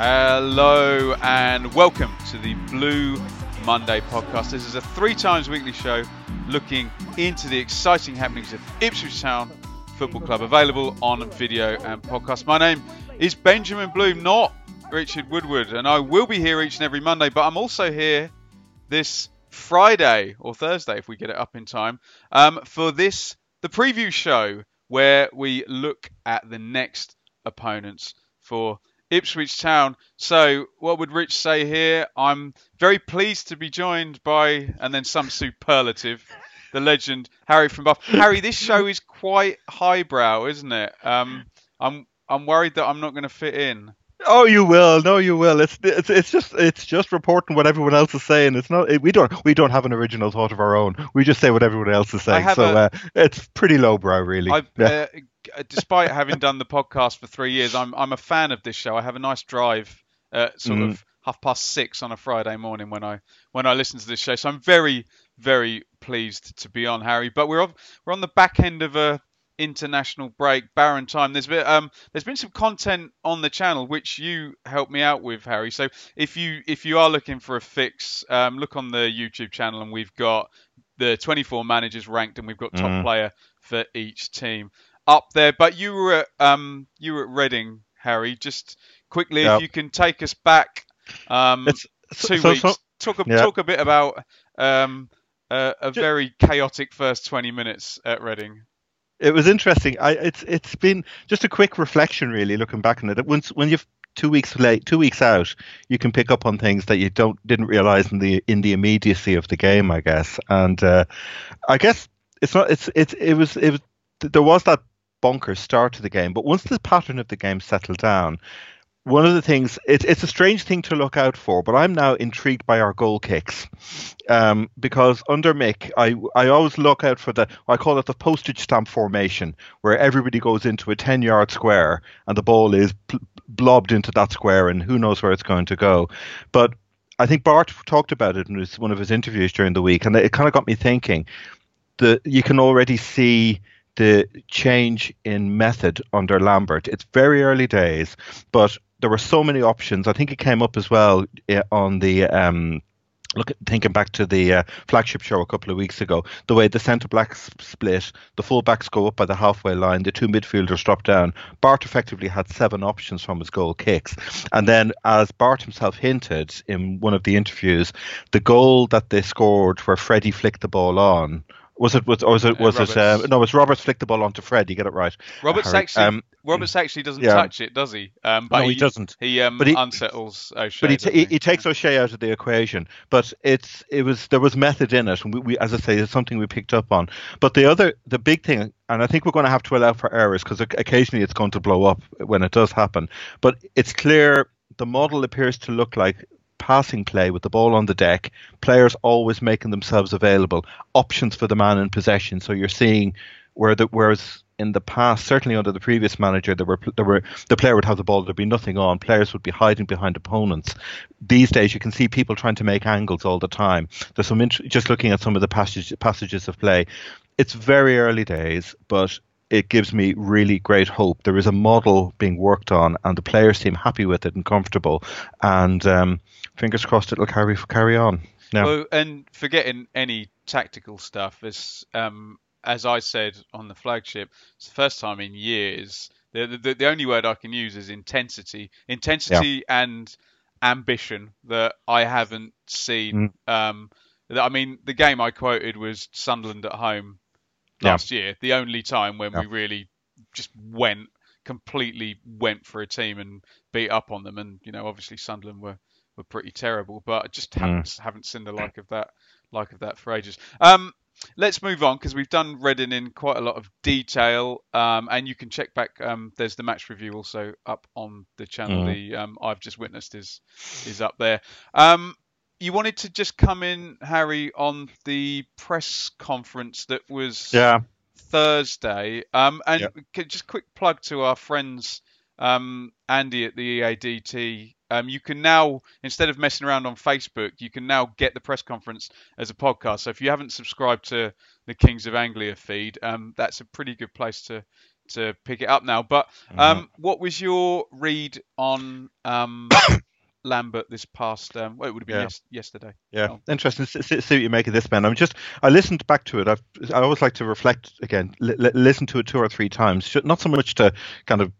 Hello and welcome to the Blue Monday podcast. This is a three times weekly show looking into the exciting happenings of Ipswich Town Football Club, available on video and podcast. My name is Benjamin Bloom, not Richard Woodward, and I will be here each and every Monday, but I'm also here this Friday or Thursday if we get it up in time um, for this the preview show where we look at the next opponents for Ipswich Town. So, what would Rich say here? I'm very pleased to be joined by, and then some superlative, the legend Harry from Buff. Harry, this show is quite highbrow, isn't it? Um, I'm I'm worried that I'm not going to fit in. Oh, you will. No, you will. It's it's it's just it's just reporting what everyone else is saying. It's not we don't we don't have an original thought of our own. We just say what everyone else is saying. So a, uh, it's pretty lowbrow, really. Yeah. Uh, despite having done the podcast for three years, I'm I'm a fan of this show. I have a nice drive, uh, sort mm. of half past six on a Friday morning when I when I listen to this show. So I'm very very pleased to be on, Harry. But we're on, we're on the back end of a international break, barren time. There's been um, there's been some content on the channel which you helped me out with, Harry. So if you if you are looking for a fix, um, look on the YouTube channel, and we've got the 24 managers ranked, and we've got top mm. player for each team up there. But you were at um, you were at Reading, Harry. Just quickly, yep. if you can take us back um, two so, weeks, so, talk a, yep. talk a bit about um, a, a very chaotic first 20 minutes at Reading it was interesting. I, it's it's been just a quick reflection, really, looking back on it. Once when you've two weeks late, two weeks out, you can pick up on things that you don't didn't realize in the in the immediacy of the game, I guess. And uh, I guess it's not. It's it's it was it was there was that bonker start to the game, but once the pattern of the game settled down, one of the things it's it's a strange thing to look out for, but I'm now intrigued by our goal kicks um, because under Mick, I I always look out for the I call it the postage stamp formation, where everybody goes into a ten yard square and the ball is pl- blobbed into that square, and who knows where it's going to go. But I think Bart talked about it in one of his interviews during the week, and it kind of got me thinking that you can already see the change in method under Lambert. It's very early days, but there were so many options. I think it came up as well eh, on the um, look thinking back to the uh, flagship show a couple of weeks ago, the way the centre backs split, the full backs go up by the halfway line, the two midfielders drop down. Bart effectively had seven options from his goal kicks, and then as Bart himself hinted in one of the interviews, the goal that they scored where Freddie flicked the ball on was it was or was it was uh, it uh, no? It was Roberts flicked the ball onto Fred. You get it right. Roberts actually um, Roberts actually doesn't yeah. touch it, does he? Um, but no, he, he, doesn't. He um, but he, unsettles O'Shea. But he, he? he, takes O'Shea out of the equation. But it's it was there was method in it, and we, we as I say, it's something we picked up on. But the other the big thing, and I think we're going to have to allow for errors because occasionally it's going to blow up when it does happen. But it's clear the model appears to look like passing play with the ball on the deck, players always making themselves available, options for the man in possession. So you're seeing where the whereas in the past, certainly under the previous manager, there were there were the player would have the ball, there'd be nothing on, players would be hiding behind opponents. These days, you can see people trying to make angles all the time. There's some int- just looking at some of the passages passages of play. It's very early days, but it gives me really great hope. There is a model being worked on, and the players seem happy with it and comfortable. And um, fingers crossed, it'll carry carry on. Now, well, and forgetting any tactical stuff, as um, as I said on the flagship, it's the first time in years. The, the, the only word I can use is intensity, intensity yeah. and ambition that I haven't seen. Mm. Um, I mean, the game I quoted was Sunderland at home last yeah. year. The only time when yeah. we really just went completely went for a team and beat up on them. And you know, obviously Sunderland were, were pretty terrible, but I just haven't mm. haven't seen the like of that like of that for ages. Um, let's move on because we've done Reading in quite a lot of detail, um, and you can check back. Um, there's the match review also up on the channel. Mm. The um, I've just witnessed is is up there. Um, you wanted to just come in, Harry, on the press conference that was yeah. Thursday. Um, and yep. just quick plug to our friends um, Andy at the EADT. Um, you can now, instead of messing around on Facebook, you can now get the press conference as a podcast. So if you haven't subscribed to the Kings of Anglia feed, um, that's a pretty good place to to pick it up now. But mm-hmm. um, what was your read on um, Lambert this past um, well, it would have been yeah. yes, yesterday. Yeah, oh. interesting. See, see, what you make of this, man. I'm just I listened back to it. I've I always like to reflect again, li- listen to it two or three times. Not so much to kind of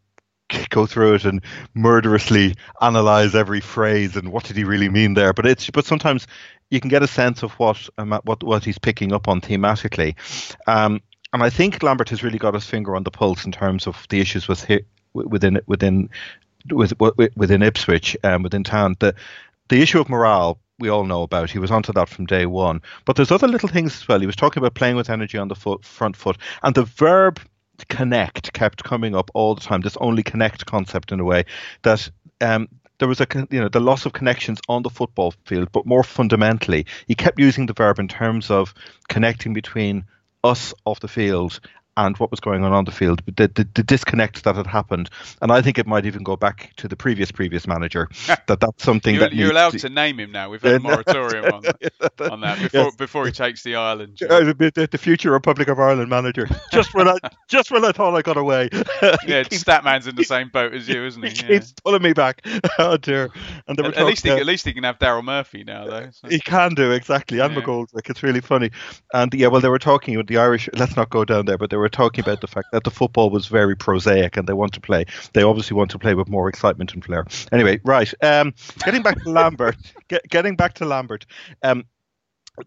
go through it and murderously analyze every phrase and what did he really mean there. But it's but sometimes you can get a sense of what um, what what he's picking up on thematically. Um, and I think Lambert has really got his finger on the pulse in terms of the issues with within within with, within Ipswich, um, within town, the the issue of morale we all know about. He was onto that from day one. But there's other little things as well. He was talking about playing with energy on the foot, front foot, and the verb connect kept coming up all the time. This only connect concept in a way that. Um, there was a you know the loss of connections on the football field, but more fundamentally, he kept using the verb in terms of connecting between us off the field and what was going on on the field, the, the, the, disconnect that had happened. And I think it might even go back to the previous previous manager. that that's something you're, that you're allowed to... to... name him now. We've had a moratorium on, on that before yes. before he takes the Ireland. Uh, the, the, future Republic of Ireland manager. Just when I just when I thought I got away. yeah, Statman's in the same boat as you, isn't he? He yeah. keeps pulling me back. Oh dear. And at, at least he, at least he can have Daryl Murphy now, though. So. He can do exactly, and yeah. McGoldrick. It's really funny. And yeah, well, they were talking with the Irish. Let's not go down there, but they were talking about the fact that the football was very prosaic and they want to play. They obviously want to play with more excitement and flair. Anyway, right. Um, getting back to Lambert. Get, getting back to Lambert. Um,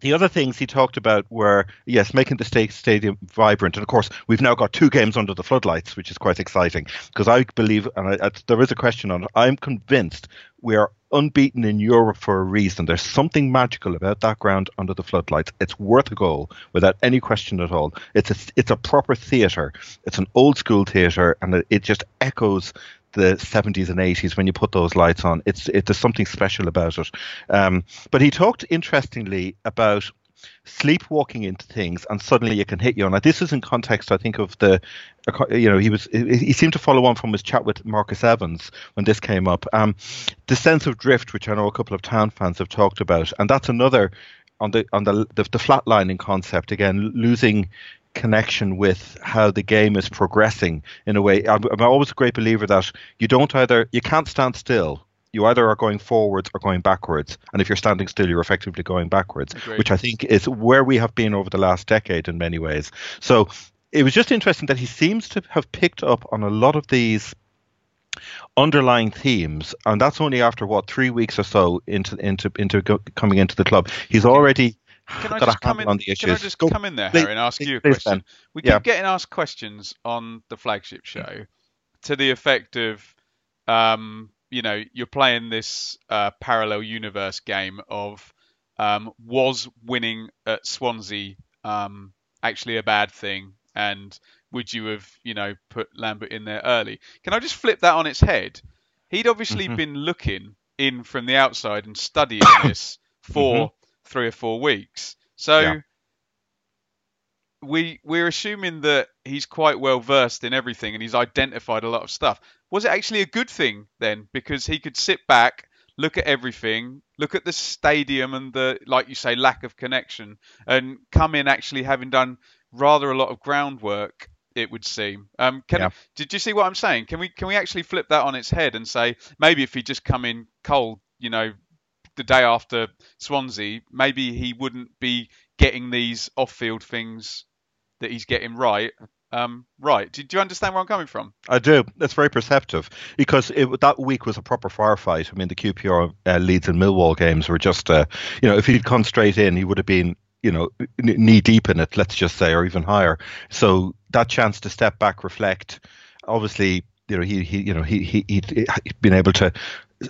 the other things he talked about were yes, making the state stadium vibrant, and of course we've now got two games under the floodlights, which is quite exciting. Because I believe, and I, I, there is a question on it. I'm convinced we are unbeaten in Europe for a reason. There's something magical about that ground under the floodlights. It's worth a goal without any question at all. It's a it's a proper theatre. It's an old school theatre, and it, it just echoes the 70s and 80s when you put those lights on. It's it, there's something special about it. Um, but he talked interestingly about sleepwalking into things and suddenly it can hit you. And this is in context, I think, of the, you know, he was he seemed to follow on from his chat with Marcus Evans when this came up. Um, the sense of drift, which I know a couple of town fans have talked about, and that's another on the on the the, the flatlining concept again, losing connection with how the game is progressing in a way. I'm, I'm, always a great believer that you don't either, you can't stand still. You either are going forwards or going backwards. And if you're standing still, you're effectively going backwards, Agreed. which I think is where we have been over the last decade in many ways. So it was just interesting that he seems to have picked up on a lot of these underlying themes, and that's only after what three weeks or so into into into coming into the club. He's already can I just come in? Can I just come in there, Harry, and ask you a question? Ben. We yeah. keep getting asked questions on the flagship show to the effect of, um, you know, you're playing this uh, parallel universe game of um, was winning at Swansea um, actually a bad thing, and would you have, you know, put Lambert in there early? Can I just flip that on its head? He'd obviously mm-hmm. been looking in from the outside and studying this for. Mm-hmm three or four weeks. So, yeah. we we're assuming that he's quite well versed in everything and he's identified a lot of stuff. Was it actually a good thing then? Because he could sit back, look at everything, look at the stadium and the like you say lack of connection, and come in actually having done rather a lot of groundwork. It would seem. Um, can, Yeah. Did you see what I'm saying? Can we can we actually flip that on its head and say maybe if he just come in cold, you know, the day after Swansea, maybe he wouldn't be getting these off-field things that he's getting right. Um, right. Do, do you understand where I'm coming from? I do. It's very perceptive because it, that week was a proper firefight. I mean, the QPR uh, Leeds and Millwall games were just, uh, you know, if he'd gone straight in, he would have been, you know, knee deep in it, let's just say, or even higher. So that chance to step back, reflect, obviously, you know, he, he you know, he, he, he'd, he'd been able to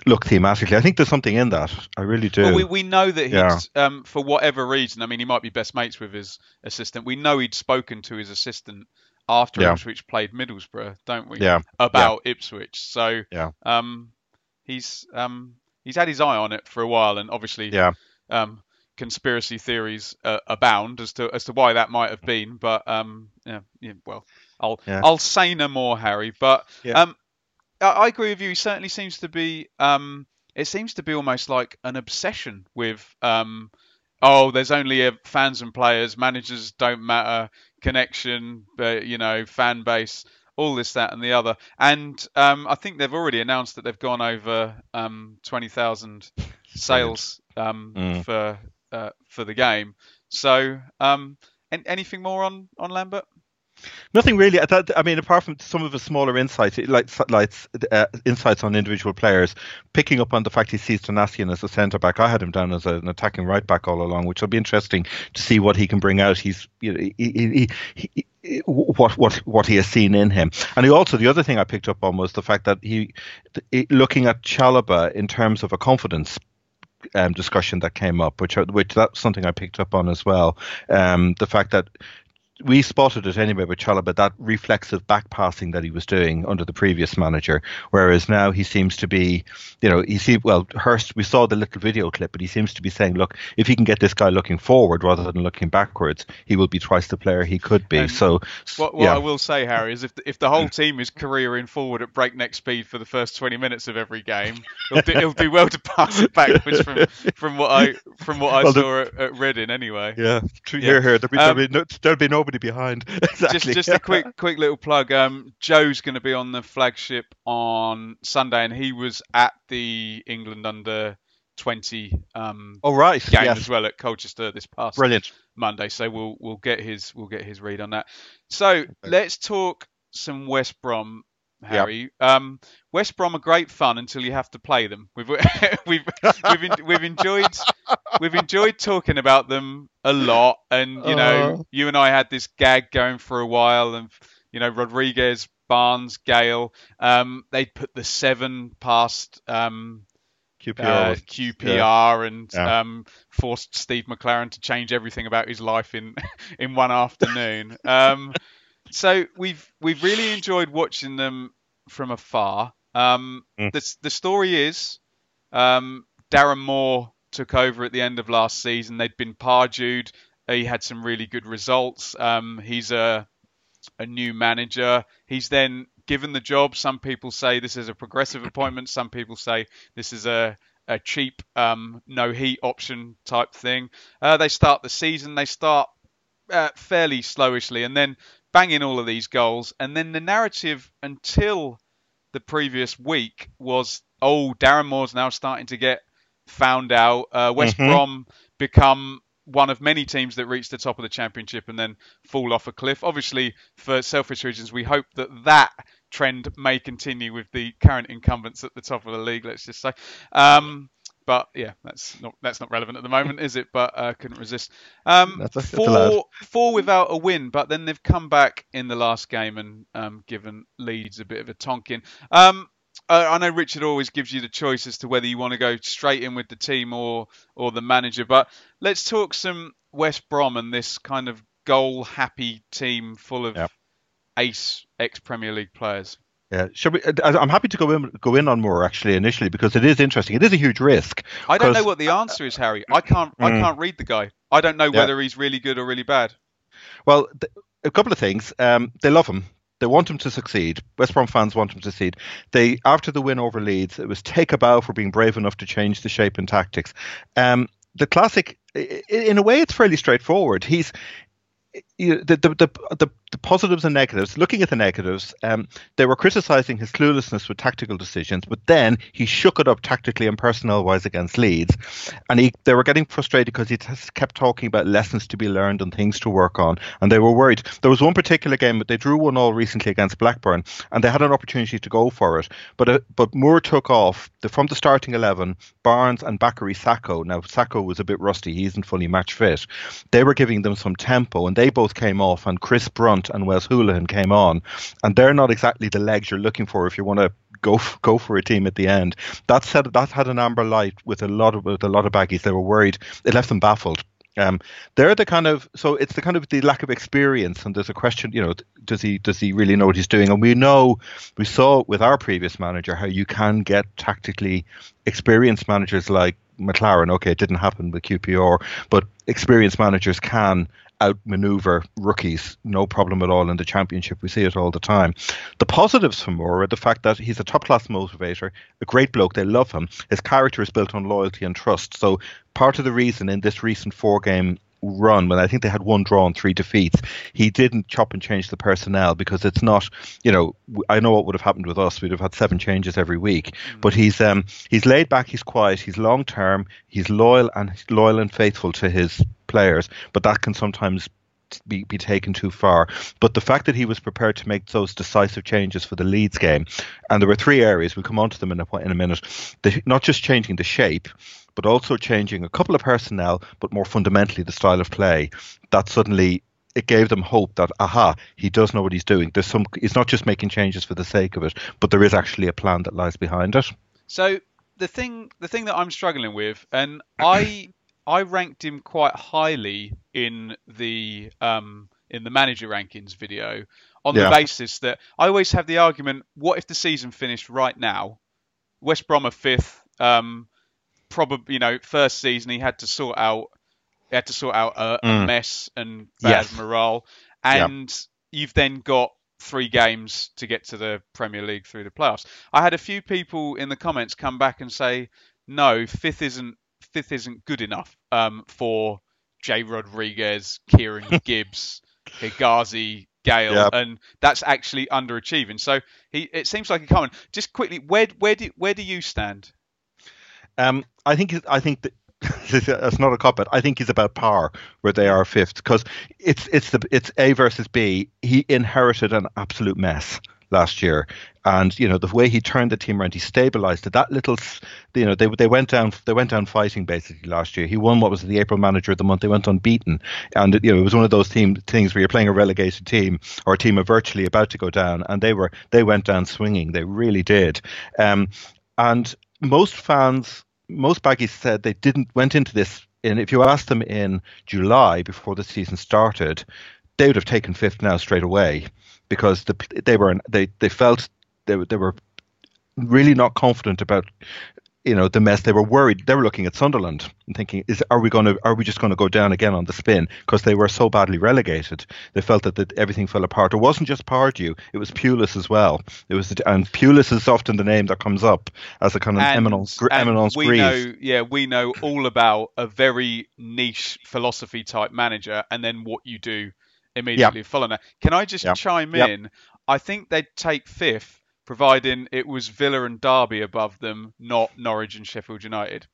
look thematically. I think there's something in that. I really do. Well, we, we know that he's, Yeah. um, for whatever reason, I mean, he might be best mates with his assistant. We know he'd spoken to his assistant after Yeah. Ipswich played Middlesbrough, don't we? Yeah. About Ipswich. So, Yeah. um, he's um, he's had his eye on it for a while, and obviously, Yeah. um, conspiracy theories uh, abound as to as to why that might have been. But um, yeah, yeah well, I'll Yeah. I'll say no more, Harry. But Yeah. um, I, I agree with you. He certainly seems to be. Um, it seems to be almost like an obsession with. Um, oh, there's only uh fans and players. Managers don't matter. Connection, but you know, fan base. All this, that, and the other, and um, I think they've already announced that they've gone over um, twenty thousand sales um, Mm. for uh, for the game. So, um, an- anything more on on Lambert? Nothing really. I, mean, apart from some of the smaller insights, like like uh, insights on individual players, picking up on the fact he sees Donacien as a centre back. I had him down as an attacking right back all along, which will be interesting to see what he can bring out. He's you know he, he, he, what what what he has seen in him, and he also the other thing I picked up on was the fact that he, looking at Chalobah in terms of a confidence um, discussion that came up, which which that's something I picked up on as well. Um, the fact that we spotted it anyway with Chalobah that reflexive back passing that he was doing under the previous manager, whereas now he seems to be, you know, he see well Hurst. We saw the little video clip, but he seems to be saying, look, if he can get this guy looking forward rather than looking backwards, he will be twice the player he could be. And so, What, what yeah, I will say, Harry, is if the, if the whole team is careering forward at breakneck speed for the first 20 minutes of every game, it'll do, it'll do well to pass it backwards from, from what I from what I Well, the- saw at, at Reading anyway. yeah, true, Yeah. here, here. There'll be, Um, there'll, be no, there'll be nobody behind. exactly. Just just a quick quick little plug. Um, Joe's going to be on the flagship on Sunday, and he was at the England under 20 um, Oh right, game yes, as well at Colchester this past brilliant. Monday. So we'll we'll get his we'll get his read on that. So let's talk some West Brom, Harry. Um, West Brom are great fun until you have to play them. We've we've we've, en- we've enjoyed we've enjoyed talking about them a lot, and you know Oh. you and I had this gag going for a while, and you know Rodriguez. Barnes, Gayle, um, they put the seven past um, QPR. uh, QPR and Yeah. um, forced Steve McClaren to change everything about his life in in one afternoon. um, so we've we've really enjoyed watching them from afar. Um, Mm. the the story is um, Darren Moore took over at the end of last season. They'd been Pardewed. He had some really good results. Um, he's a a new manager. He's then given the job. Some people say this is a progressive appointment. Some people say this is a a cheap um, no heat option type thing. Uh, they start the season. They start uh, fairly slowishly and then bang in all of these goals. And then the narrative until the previous week was, oh, Darren Moore's now starting to get found out. Uh, West Mhm. Brom become one of many teams that reach the top of the championship and then fall off a cliff. Obviously, for selfish reasons, we hope that that trend may continue with the current incumbents at the top of the league. Let's just say. Um, but yeah, that's not that's not relevant at the moment, is it? But uh, couldn't resist. Um, That's- allowed. four four without a win, but then they've come back in the last game and um, given Leeds a bit of a tonkin. Um, I I know Richard always gives you the choice as to whether you want to go straight in with the team or or the manager, but let's talk some West Brom and this kind of goal happy team full of ace ex Premier League players. Yeah, should we? I- I'm happy to go in go in on Moore actually initially because it is interesting. It is a huge risk. I don't know what the answer is, Harry. I can't I Mm. can't read the guy. I don't know Yeah. whether he's really good or really bad. Well, th- a couple of things. Um, they love him. They want him to succeed. West Brom fans want him to succeed. They after the win over Leeds, it was take a bow for being brave enough to change the shape and tactics. Um, the classic, in a way, it's fairly straightforward. He's you know, the, the, the, the, positives and negatives, looking at the negatives, um, they were criticizing his cluelessness with tactical decisions, but then he shook it up tactically and personnel wise against Leeds. And he, they were getting frustrated because he kept talking about lessons to be learned and things to work on. And they were worried. There was one particular game, but they drew one all recently against Blackburn, and they had an opportunity to go for it. But uh, but Moore took off the, from the starting 11, Barnes and Bakary Sakho. Now, Sakho was a bit rusty, he isn't fully match fit. They were giving them some tempo, and they both came off, and Chris Brunt and Wes Hoolahan came on, and they're not exactly the legs you're looking for if you want to go go for a team at the end. That said, that had an amber light with a lot of with a lot of baggies. They were worried. It left them baffled. Um, they're the kind of so it's the kind of the lack of experience, and there's a question, you know, does he does he really know what he's doing? And we know we saw with our previous manager how you can get tactically experienced managers like McClaren Okay, it didn't happen with QPR, but experienced managers can outmaneuver rookies, no problem at all in the championship. We see it all the time. The positives for Moore are the fact that he's a top class motivator, a great bloke. They love him. His character is built on loyalty and trust. So part of the reason in this recent four game run when I think they had one draw and three defeats, he didn't chop and change the personnel because it's not, you know, I know what would have happened with us. We'd have had seven changes every week. Mm. But he's um he's laid back, he's quiet, he's long term, he's loyal and loyal and faithful to his players, but that can sometimes be, be taken too far. But the fact that he was prepared to make those decisive changes for the Leeds game, and there were three areas, we'll come on to them in a, in a minute, the, not just changing the shape, but also changing a couple of personnel, but more fundamentally the style of play, that suddenly it gave them hope that aha, he does know what he's doing. There's some he's not just making changes for the sake of it, but there is actually a plan that lies behind it. So the thing the thing that I'm struggling with, and I I ranked him quite highly in the um, in the manager rankings video on yeah. the basis that I always have the argument: what if the season finished right now? West Brom are fifth. Um, probably, you know, first season he had to sort out he had to sort out a, mm. a mess and bad yes. morale, and yeah. you've then got three games to get to the Premier League through the playoffs. I had a few people in the comments come back and say, no, fifth isn't fifth isn't good enough um, for Jay Rodriguez, Kieran Gibbs, Hegazi, Gayle, yep. and that's actually underachieving. So he, it seems like a common. Just quickly, where where do where do you stand? Um, I think I think that that's not a cop out. I think he's about par where they are fifth because it's it's the it's A versus B. He inherited an absolute mess last year. And you know the way he turned the team around, he stabilized it. That little, you know, they they went down they went down fighting basically last year. He won what was the April Manager of the Month. They went unbeaten, and you know it was one of those team things where you're playing a relegated team or a team virtually about to go down, and they were they went down swinging. They really did. Um, and most fans, most baggies said they didn't went into this. And if you asked them in July before the season started, they would have taken fifth now straight away because the, they were they they felt they they were really not confident about you know the mess. They were worried. They were looking at Sunderland and thinking is are we going to are we just going to go down again on the spin? Because they were so badly relegated. They felt that, that everything fell apart. It wasn't just Pardew. It was Pulis as well. It was and Pulis is often the name that comes up as a kind of and, eminence, eminence we know yeah we know all about a very niche philosophy type manager and then what you do immediately yep. following that. Can I just yep. chime yep. in? I think they'd take fifth, providing it was Villa and Derby above them, not Norwich and Sheffield United.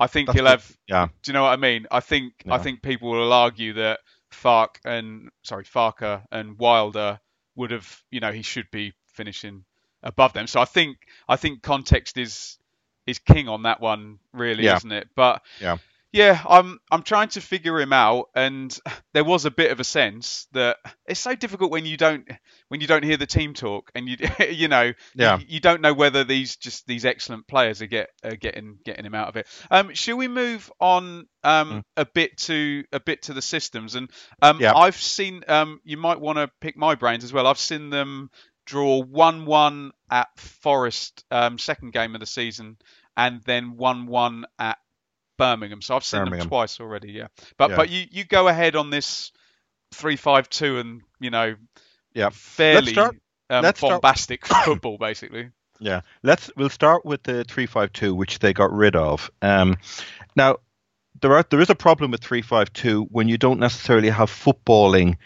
I think That's he'll have. Yeah. Do you know what I mean? I think yeah. I think people will argue that Fark and sorry Farke and Wilder would have. You know, he should be finishing above them. So I think I think context is is king on that one, really, yeah. isn't it? But yeah. Yeah, I'm I'm trying to figure him out, and there was a bit of a sense that it's so difficult when you don't when you don't hear the team talk, and you you know yeah. you, you don't know whether these just these excellent players are get are getting getting him out of it. Um, shall we move on um mm. a bit to a bit to the systems? And um, yeah. I've seen um, you might want to pick my brains as well. I've seen them draw one one at Forest um, second game of the season, and then one one at Birmingham. So I've seen Birmingham. them twice already. Yeah, but yeah. but you you go ahead on this three five two and you know Yeah. fairly start- um, let's start- bombastic football basically. Yeah, let's we'll start with the three five two, which they got rid of. Um, now there are there is a problem with three five two when you don't necessarily have footballing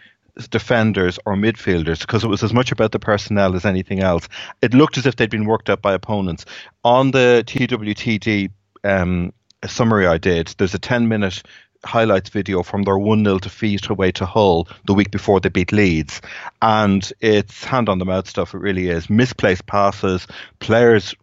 defenders or midfielders because it was as much about the personnel as anything else. It looked as if they'd been worked up by opponents. On the TWTD um, summary I did, there's a 10 minute highlights video from their 1 0 defeat away to Hull the week before they beat Leeds. And it's hand on the mouth stuff, it really is. Misplaced passes, players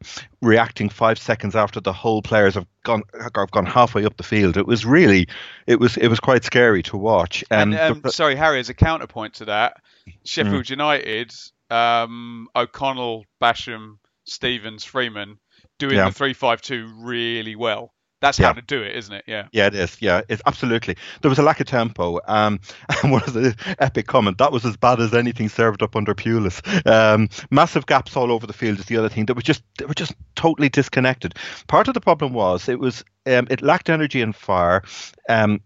reacting five seconds after the whole players have gone have gone halfway up the field. It was really it was it was quite scary to watch. And Um, um, the- sorry, Harry, as a counterpoint to that, Mm. Sheffield United, um, O'Connell, Basham, Stevens, Freeman, doing Yeah. the three-five-two really well. That's Yeah. how to do it, isn't it? Yeah. Yeah, it is. Yeah, it's absolutely. There was a lack of tempo. Um, and one of the epic comment that was as bad as anything served up under Pulis. Um, massive gaps all over the field is the other thing. That was just they were just totally disconnected. Part of the problem was it was um, it lacked energy and fire. Um,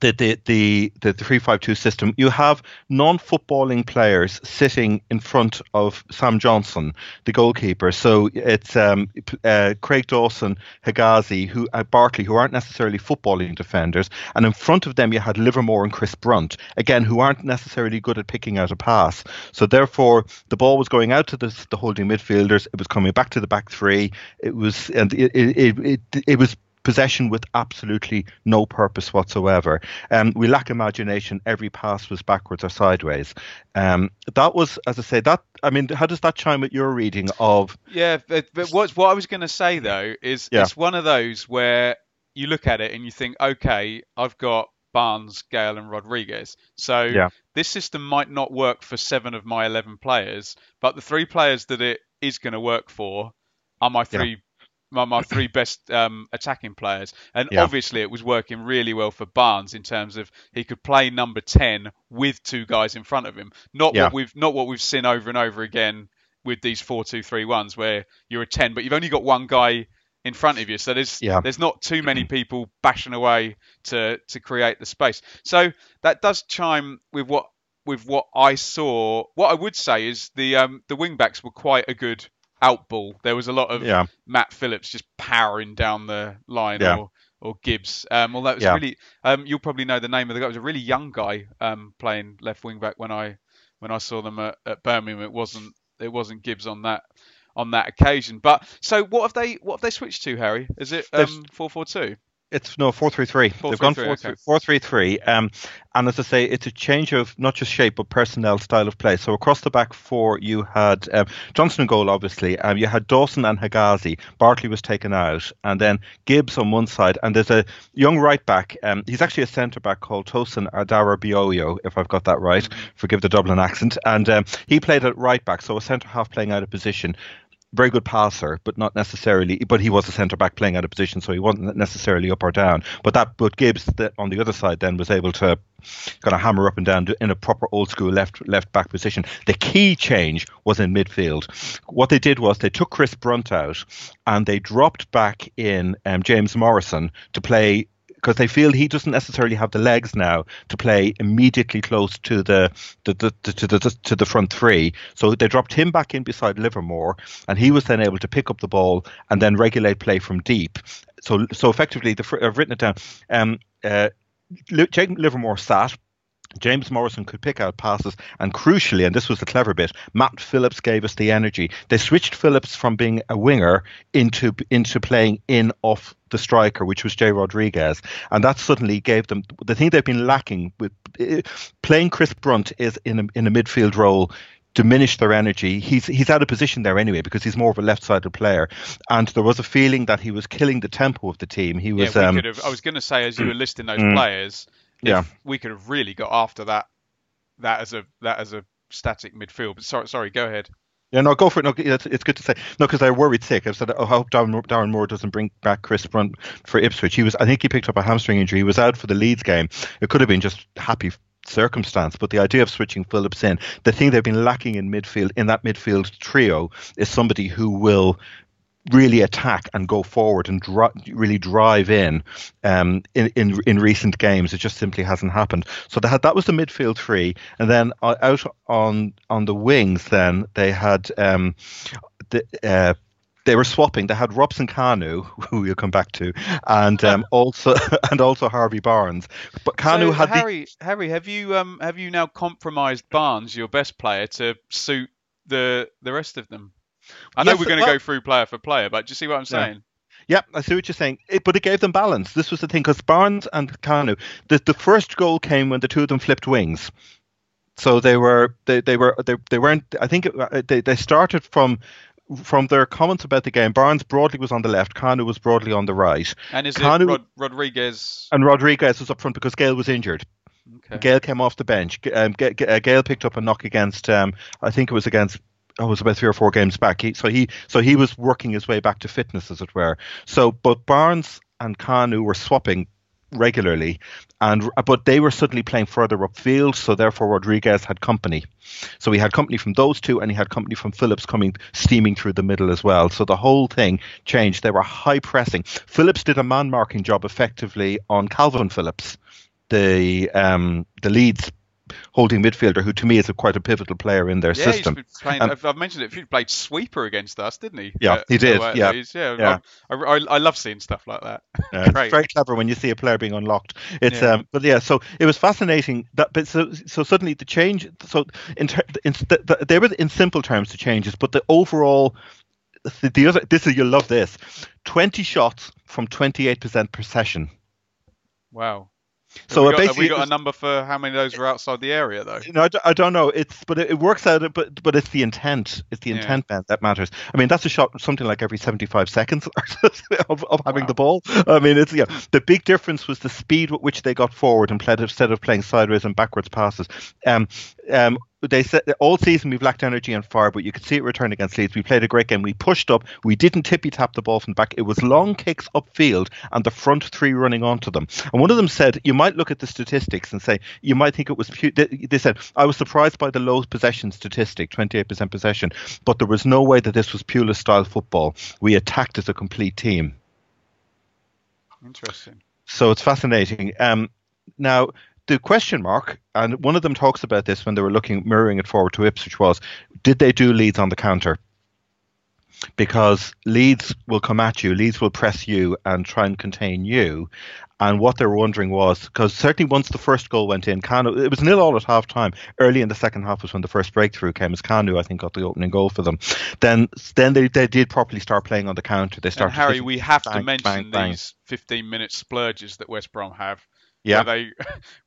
the the the the three five two system. You have non-footballing players sitting in front of Sam Johnstone, the goalkeeper. So it's um, uh, Craig Dawson, Hegazi, who uh, Bartley, who aren't necessarily footballing defenders, and in front of them you had Livermore and Chris Brunt, again, who aren't necessarily good at picking out a pass. So therefore, the ball was going out to the, the holding midfielders. It was coming back to the back three. It was and it it, it, it was possession with absolutely no purpose whatsoever. Um, we lack imagination. Every pass was backwards or sideways. Um, that was, as I say, that. I mean, how does that chime with your reading of? Yeah, but, but what what I was going to say though is Yeah. it's one of those where you look at it and you think, okay, I've got Barnes, Gayle, and Rodriguez. So Yeah. this system might not work for seven of my eleven players, but the three players that it is going to work for are my Yeah. My, my three best um, attacking players, and Yeah. obviously it was working really well for Barnes in terms of he could play number ten with two guys in front of him. Not Yeah. what we've not what we've seen over and over again with these four two three ones where you're a ten, but you've only got one guy in front of you. So there's Yeah. there's not too many people bashing away to to create the space. So that does chime with what with what I saw. What I would say is the um the wing backs were quite a good outball. There was a lot of Yeah, Matt Phillips just powering down the line Yeah. or or Gibbs. Um, although it was Yeah. really, um, you'll probably know the name of the guy. It was a really young guy um, playing left wing back when I when I saw them at, at Birmingham. It wasn't it wasn't Gibbs on that on that occasion. But so what have they what have they switched to, Harry? Is it um four four two? It's no four three three. They've gone 4-3-3, okay. four three three. Um, and as I say, it's a change of not just shape but personnel, style of play. So across the back four, you had um, Johnstone in goal, obviously. Um, you had Dawson and Hegazi. Bartley was taken out, and then Gibbs on one side, and there's a young right back. Um, he's actually a centre back called Tosin Adarabioyo, if I've got that right. Forgive the Dublin accent. And um, he played at right back, so a centre half playing out of position very good passer, but not necessarily. But he was a centre back playing out of position, so he wasn't necessarily up or down. But that, but Gibbs on the other side then was able to kind of hammer up and down in a proper old school left left back position. The key change was in midfield. What they did was they took Chris Brunt out and they dropped back in um, James Morrison to play because they feel he doesn't necessarily have the legs now to play immediately close to the, the, the, the to the to the front three. So they dropped him back in beside Livermore, and he was then able to pick up the ball and then regulate play from deep. So so effectively, the, I've written it down. Um, uh, Jake Livermore sat. James Morrison could pick out passes, and crucially, and this was the clever bit, Matt Phillips gave us the energy. They switched Phillips from being a winger into into playing in off the striker, which was Jay Rodriguez, and that suddenly gave them the thing they've been lacking with eh, playing. Chris Brunt is in a, in a midfield role diminish their energy. He's he's out of position there anyway because he's more of a left-sided player, and there was a feeling that he was killing the tempo of the team. He was yeah, um, have. I was going to say as you were listing those Mm. players, Yeah. we could have really got after that that as a that as a static midfield. But sorry, sorry, go ahead. Yeah, no, go for it. No, it's, it's good to say. No, because I worried sick. I said, oh, I hope Darren, Darren Moore doesn't bring back Chris Brunt for Ipswich. He was, I think, he picked up a hamstring injury. He was out for the Leeds game. It could have been just happy circumstance, but the idea of switching Phillips in, the thing they've been lacking in midfield, in that midfield trio, is somebody who will really attack and go forward and dri- really drive in, um, in in in recent games. It just simply hasn't happened. So they had that was the midfield three, and then out on on the wings, then they had um, the. Uh, they were swapping. They had Robson Kanu, who we'll come back to, and um, also and also Harvey Barnes. But Kanu so, had Harry. The... Harry, have you um have you now compromised Barnes, your best player, to suit the the rest of them? I know yes, we're going to well, go through player for player, but do you see what I'm saying? Yeah. I see what you're saying. It, but it gave them balance. This was the thing because Barnes and Kanu, the, the first goal came when the two of them flipped wings. So they were they, they were they, they weren't. I think it, uh, they they started from from their comments about the game, Barnes broadly was on the left, Kanu was broadly on the right. And is Kanu, it Rod- Rodriguez? And Rodriguez was up front because Gayle was injured. Okay. Gayle came off the bench. Um, uh, Gayle picked up a knock against, um, I think it was against it was about three or four games back. He, so he so he was working his way back to fitness, as it were. So both Barnes and Kanu were swapping regularly, and but they were suddenly playing further upfield, so therefore Rodriguez had company. So he had company from those two, and he had company from Phillips coming steaming through the middle as well. So the whole thing changed. They were high pressing. Phillips did a man marking job effectively on Kalvin Phillips, the um, the Leeds holding midfielder, who to me is a, quite a pivotal player in their yeah, system. Playing, um, I've, I've, mentioned it. He played sweeper against us, didn't he? Yeah, uh, he did. Uh, yeah, yeah. yeah. I, I, I, love seeing stuff like that. Yeah, it's very clever when you see a player being unlocked. It's yeah. um, but yeah, so it was fascinating. That but so so suddenly the change. So in, ter, in they were in simple terms the changes, but the overall. The, the other, this is you'll love this. Twenty shots from twenty-eight percent per session. Wow. So have we, got, have we got a number for how many of those were outside the area, though? You know, I, I don't know. It's but it, works out. But but it's the intent. It's the intent that matters. I mean, that's a shot something like every seventy-five seconds of, of having wow. the ball. I mean, it's yeah. The big difference was the speed with which they got forward and played instead of playing sideways and backwards passes. Um, um, they said all season we've lacked energy and fire, but you could see it return against Leeds. We played a great game. We pushed up. We didn't tippy tap the ball from the back. It was long kicks upfield and the front three running onto them. And one of them said, you might look at the statistics and say, you might think it was. They said, I was surprised by the low possession statistic, 28% possession, but there was no way that this was Pulis style football. We attacked as a complete team. Interesting. So it's fascinating. Um, now, the question mark, and one of them talks about this when they were looking mirroring it forward to Ipswich was, did they do Leeds on the counter? Because Leeds will come at you, Leeds will press you and try and contain you. And what they were wondering was, because certainly once the first goal went in, Kanu, it was nil all at half time. Early in the second half was when the first breakthrough came, as Kanu, I think, got the opening goal for them. Then then they, they did properly start playing on the counter. They started. And Harry, we have bang, to mention bang, these 15 minute splurges that West Brom have yeah. where they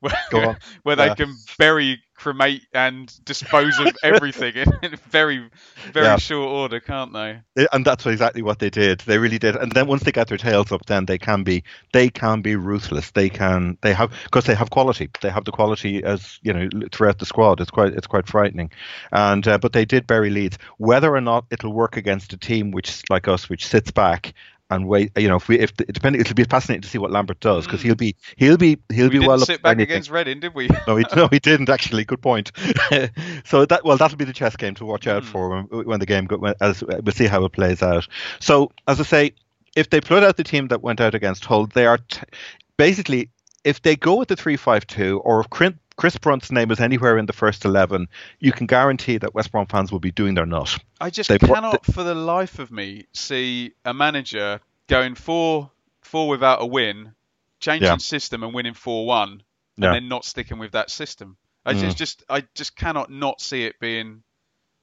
where, where they yeah. can bury, cremate, and dispose of everything in very very yeah. short order, can't they? And that's exactly what they did. They really did. And then once they get their tails up, then they can be they can be ruthless. They can they have because they have quality. They have the quality as you know throughout the squad. It's quite it's quite frightening. And uh, but they did bury Leeds. Whether or not it'll work against a team which like us, which sits back and wait. You know, if we if depending, it'll be fascinating to see what Lambert does because he'll be he'll be he'll we be well. Sit back against Reading, did we? no, he, no, he didn't actually. Good point. so that well, that'll be the chess game to watch out mm. for when, when, the game go, when, as we'll see how it plays out. So as I say, if they put out the team that went out against Hull, they are t- basically if they go with the three five two or if Chris Brunt's name is anywhere in the first 11, you can guarantee that West Brom fans will be doing their nut. I just They've cannot, for the life of me, see a manager going four four without a win, changing yeah. system and winning four one, and yeah. then not sticking with that system. I mm. just, just I just cannot not see it being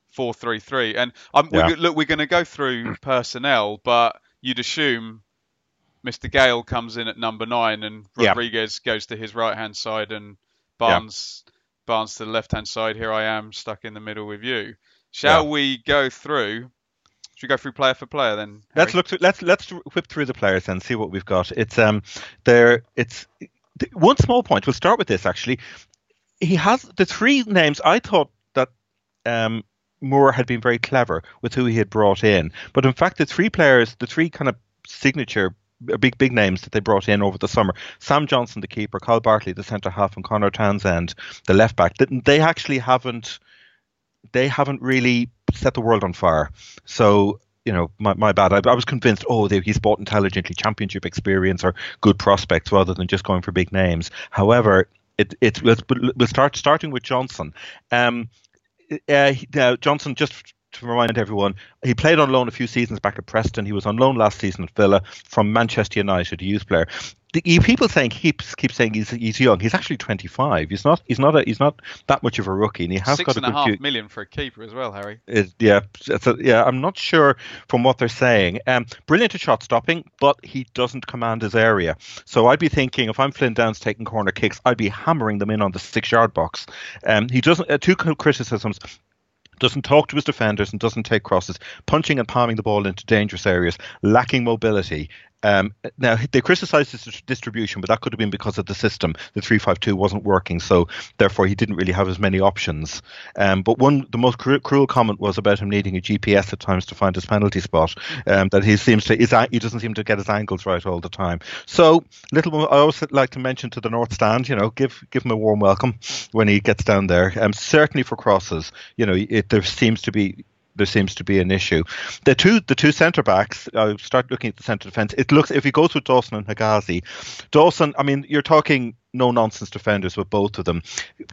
four three three. And yeah. we're, look, we're going to go through personnel, but you'd assume Mr. Gayle comes in at number nine, and Rodriguez goes to his right hand side, and Barnes Barnes to the left hand side. Here I am stuck in the middle with you. Shall we go through? Should we go through player for player then? Harry? Let's look. Through, let's let's whip through the players and see what we've got. It's um there. It's one small point. We'll start with this actually. He has the three names. I thought that um Moore had been very clever with who he had brought in, but in fact the three players, the three kind of signature big big names that they brought in over the summer. Sam Johnstone, the keeper, Kyle Bartley, the centre half, and Conor Townsend, the left back. They actually haven't they haven't really set the world on fire. So you know, my, my bad. I, I was convinced, oh, they, he's bought intelligently, championship experience or good prospects rather than just going for big names. However, it, it we'll, we'll start starting with Johnstone. Um, uh, uh, Johnstone just to remind everyone, he played on loan a few seasons back at Preston. He was on loan last season at Villa from Manchester United, a youth player. The, people saying keeps keep saying he's he's young. He's actually 25. He's not he's not a, he's not that much of a rookie, and he has Six got and a a good half few, million for a keeper as well, Harry. is, yeah, it's a, yeah. I'm not sure from what they're saying. Um, brilliant at shot stopping, but he doesn't command his area. So I'd be thinking if I'm Flynn Downs taking corner kicks, I'd be hammering them in on the six yard box. Um, he doesn't. Uh, two criticisms doesn't talk to his defenders and doesn't take crosses, punching and palming the ball into dangerous areas, lacking mobility. Um, now they criticised his distribution, but that could have been because of the system. The three-five-two wasn't working, so therefore he didn't really have as many options. Um, but one, the most cru- cruel comment was about him needing a GPS at times to find his penalty spot. Um, that he seems to, he doesn't seem to get his angles right all the time. So little, I always like to mention to the North Stand, you know, give give him a warm welcome when he gets down there. Um, certainly for crosses, you know, it, there seems to be there seems to be an issue. The two the two centre backs. I start looking at the centre defence. It looks if he goes with Dawson and Hegazi, Dawson. I mean, you're talking no nonsense defenders with both of them.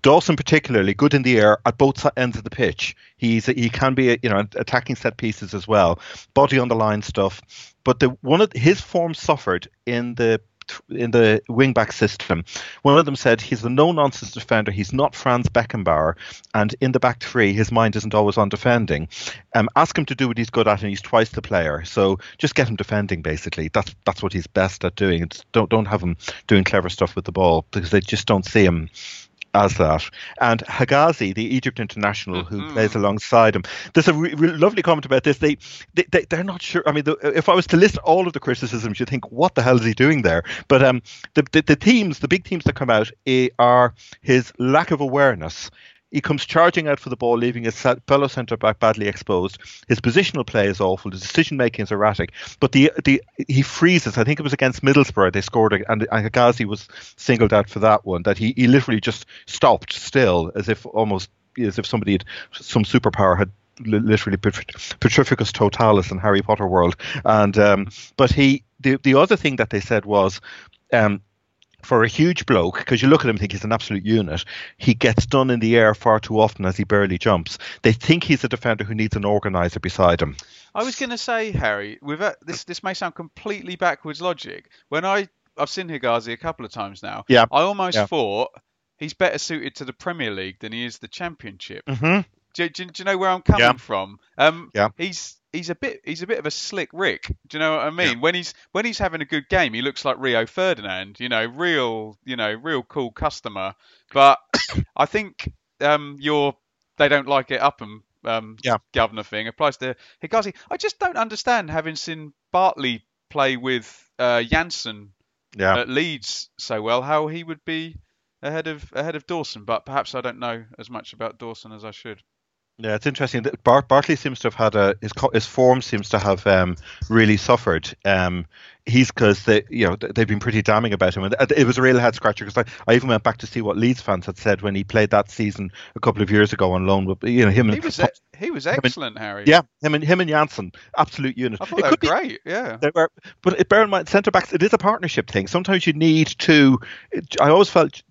Dawson particularly good in the air at both ends of the pitch. He's he can be you know attacking set pieces as well, body on the line stuff. But the one of his form suffered in the in the wing back system. One of them said he's a no nonsense defender. He's not Franz Beckenbauer, and in the back three, his mind isn't always on defending. Um, ask him to do what he's good at, and he's twice the player. So just get him defending. Basically, that's that's what he's best at doing. It's, don't don't have him doing clever stuff with the ball because they just don't see him as that. And Hegazi, the Egypt international who Mm-hmm. plays alongside him, there's a re- re- lovely comment about this. They, they, they they're not sure. I mean, the, if I was to list all of the criticisms, you'd think, what the hell is he doing there? But um, the the, the teams, the big teams that come out, eh, are his lack of awareness. He comes charging out for the ball, leaving his fellow centre back badly exposed. His positional play is awful. His decision making is erratic. But the the he freezes. I think it was against Middlesbrough they scored, a- and Hegazi was singled out for that one. That he, he literally just stopped still, as if almost as if somebody had some superpower had literally Petrificus Totalus in Harry Potter world. And um, but he the the other thing that they said was. Um, for a huge bloke, because you look at him and think he's an absolute unit, he gets done in the air far too often as he barely jumps. They think he's a defender who needs an organizer beside him. I was going to say, Harry, with this this may sound completely backwards logic. When I I've seen Hegazi a couple of times now. Yeah. I almost Yeah. thought he's better suited to the Premier League than he is the Championship. Mm-hmm. Do, do, do you know where I'm coming Yeah. from? Um, Yeah. He's he's a bit he's a bit of a slick Rick. Do you know what I mean? Yeah. When he's when he's having a good game, he looks like Rio Ferdinand. You know, real you know real cool customer. But I think um, your they don't like it up and um, Yeah. governor thing applies to Hegazi. I just don't understand having seen Bartley play with uh, Jansson Yeah. at Leeds so well, how he would be ahead of ahead of Dawson. But perhaps I don't know as much about Dawson as I should. Yeah, it's interesting. that Bart, Bartley seems to have had a his co- his form seems to have um, really suffered. Um, he's because they you know they've been pretty damning about him, and it was a real head scratcher because I, I even went back to see what Leeds fans had said when he played that season a couple of years ago on loan. With you know him He and was he was excellent, Harry. yeah him and him and Jansson, absolute unit. I thought It they were be- great. Yeah. They were, but bear in mind, centre backs. It is a partnership thing. Sometimes you need to. I always felt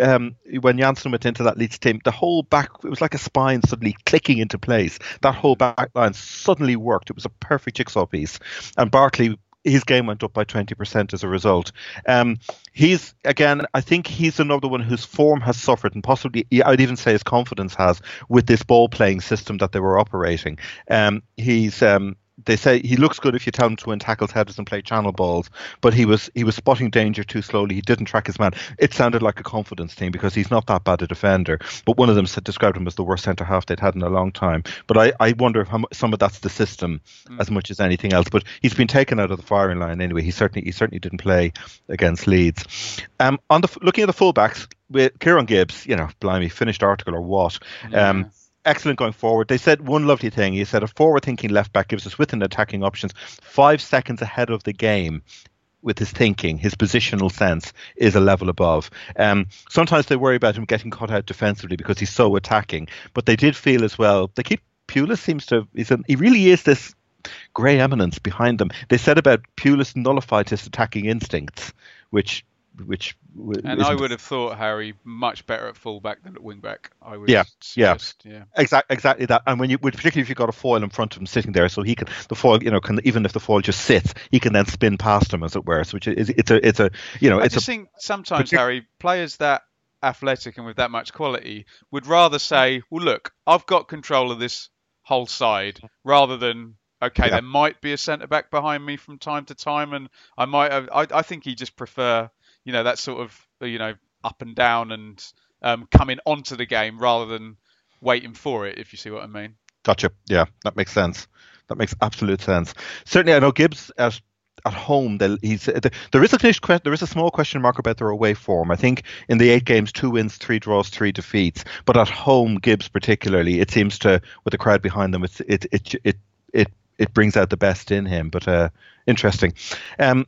um, when Jansson went into that Leeds team, the whole back it was like a spine suddenly clicking into place. That whole back line suddenly worked. It was a perfect jigsaw piece, and Bartley. His game went up by 20% as a result. Um, he's, again, I think he's another one whose form has suffered, and possibly, I'd even say his confidence has, with this ball playing system that they were operating. Um, he's, um, they say he looks good if you tell him to win tackles, headers, and play channel balls. But he was he was spotting danger too slowly. He didn't track his man. It sounded like a confidence thing because he's not that bad a defender. But one of them said, described him as the worst centre half they'd had in a long time. But I, I wonder if some of that's the system as much as anything else. But he's been taken out of the firing line anyway. He certainly he certainly didn't play against Leeds. Um, on the looking at the fullbacks with Kieran Gibbs, you know, blimey, finished article or what? Um, excellent going forward. They said one lovely thing. He said a forward-thinking left back gives us width and attacking options five seconds ahead of the game. With his thinking, his positional sense is a level above. Um, sometimes they worry about him getting caught out defensively because he's so attacking, but they did feel as well. They keep Pulis seems to. He's a, he really is this grey eminence behind them. They said about Pulis nullified his attacking instincts, which which and I would have thought Harry much better at fullback than at wingback. I would yeah suggest, yeah yeah exactly exactly that. And when you particularly if you've got a foil in front of him sitting there, so he can the foil you know can even if the foil just sits, he can then spin past him as it were. So which is it's a it's a you know I it's just a think sometimes Harry players that athletic and with that much quality would rather say, well look, I've got control of this whole side rather than okay, yeah. there might be a centre back behind me from time to time, and I might have. I, I think he just prefer you know that sort of you know up and down and um, coming onto the game rather than waiting for it. If you see what I mean. Gotcha. Yeah, that makes sense. That makes absolute sense. Certainly, I know Gibbs at at home. He's there is a there is a small question mark about their away form. I think in the eight games, two wins, three draws, three defeats. But at home, Gibbs particularly, it seems to with the crowd behind them, it's it it it it it brings out the best in him. But uh, interesting. Um,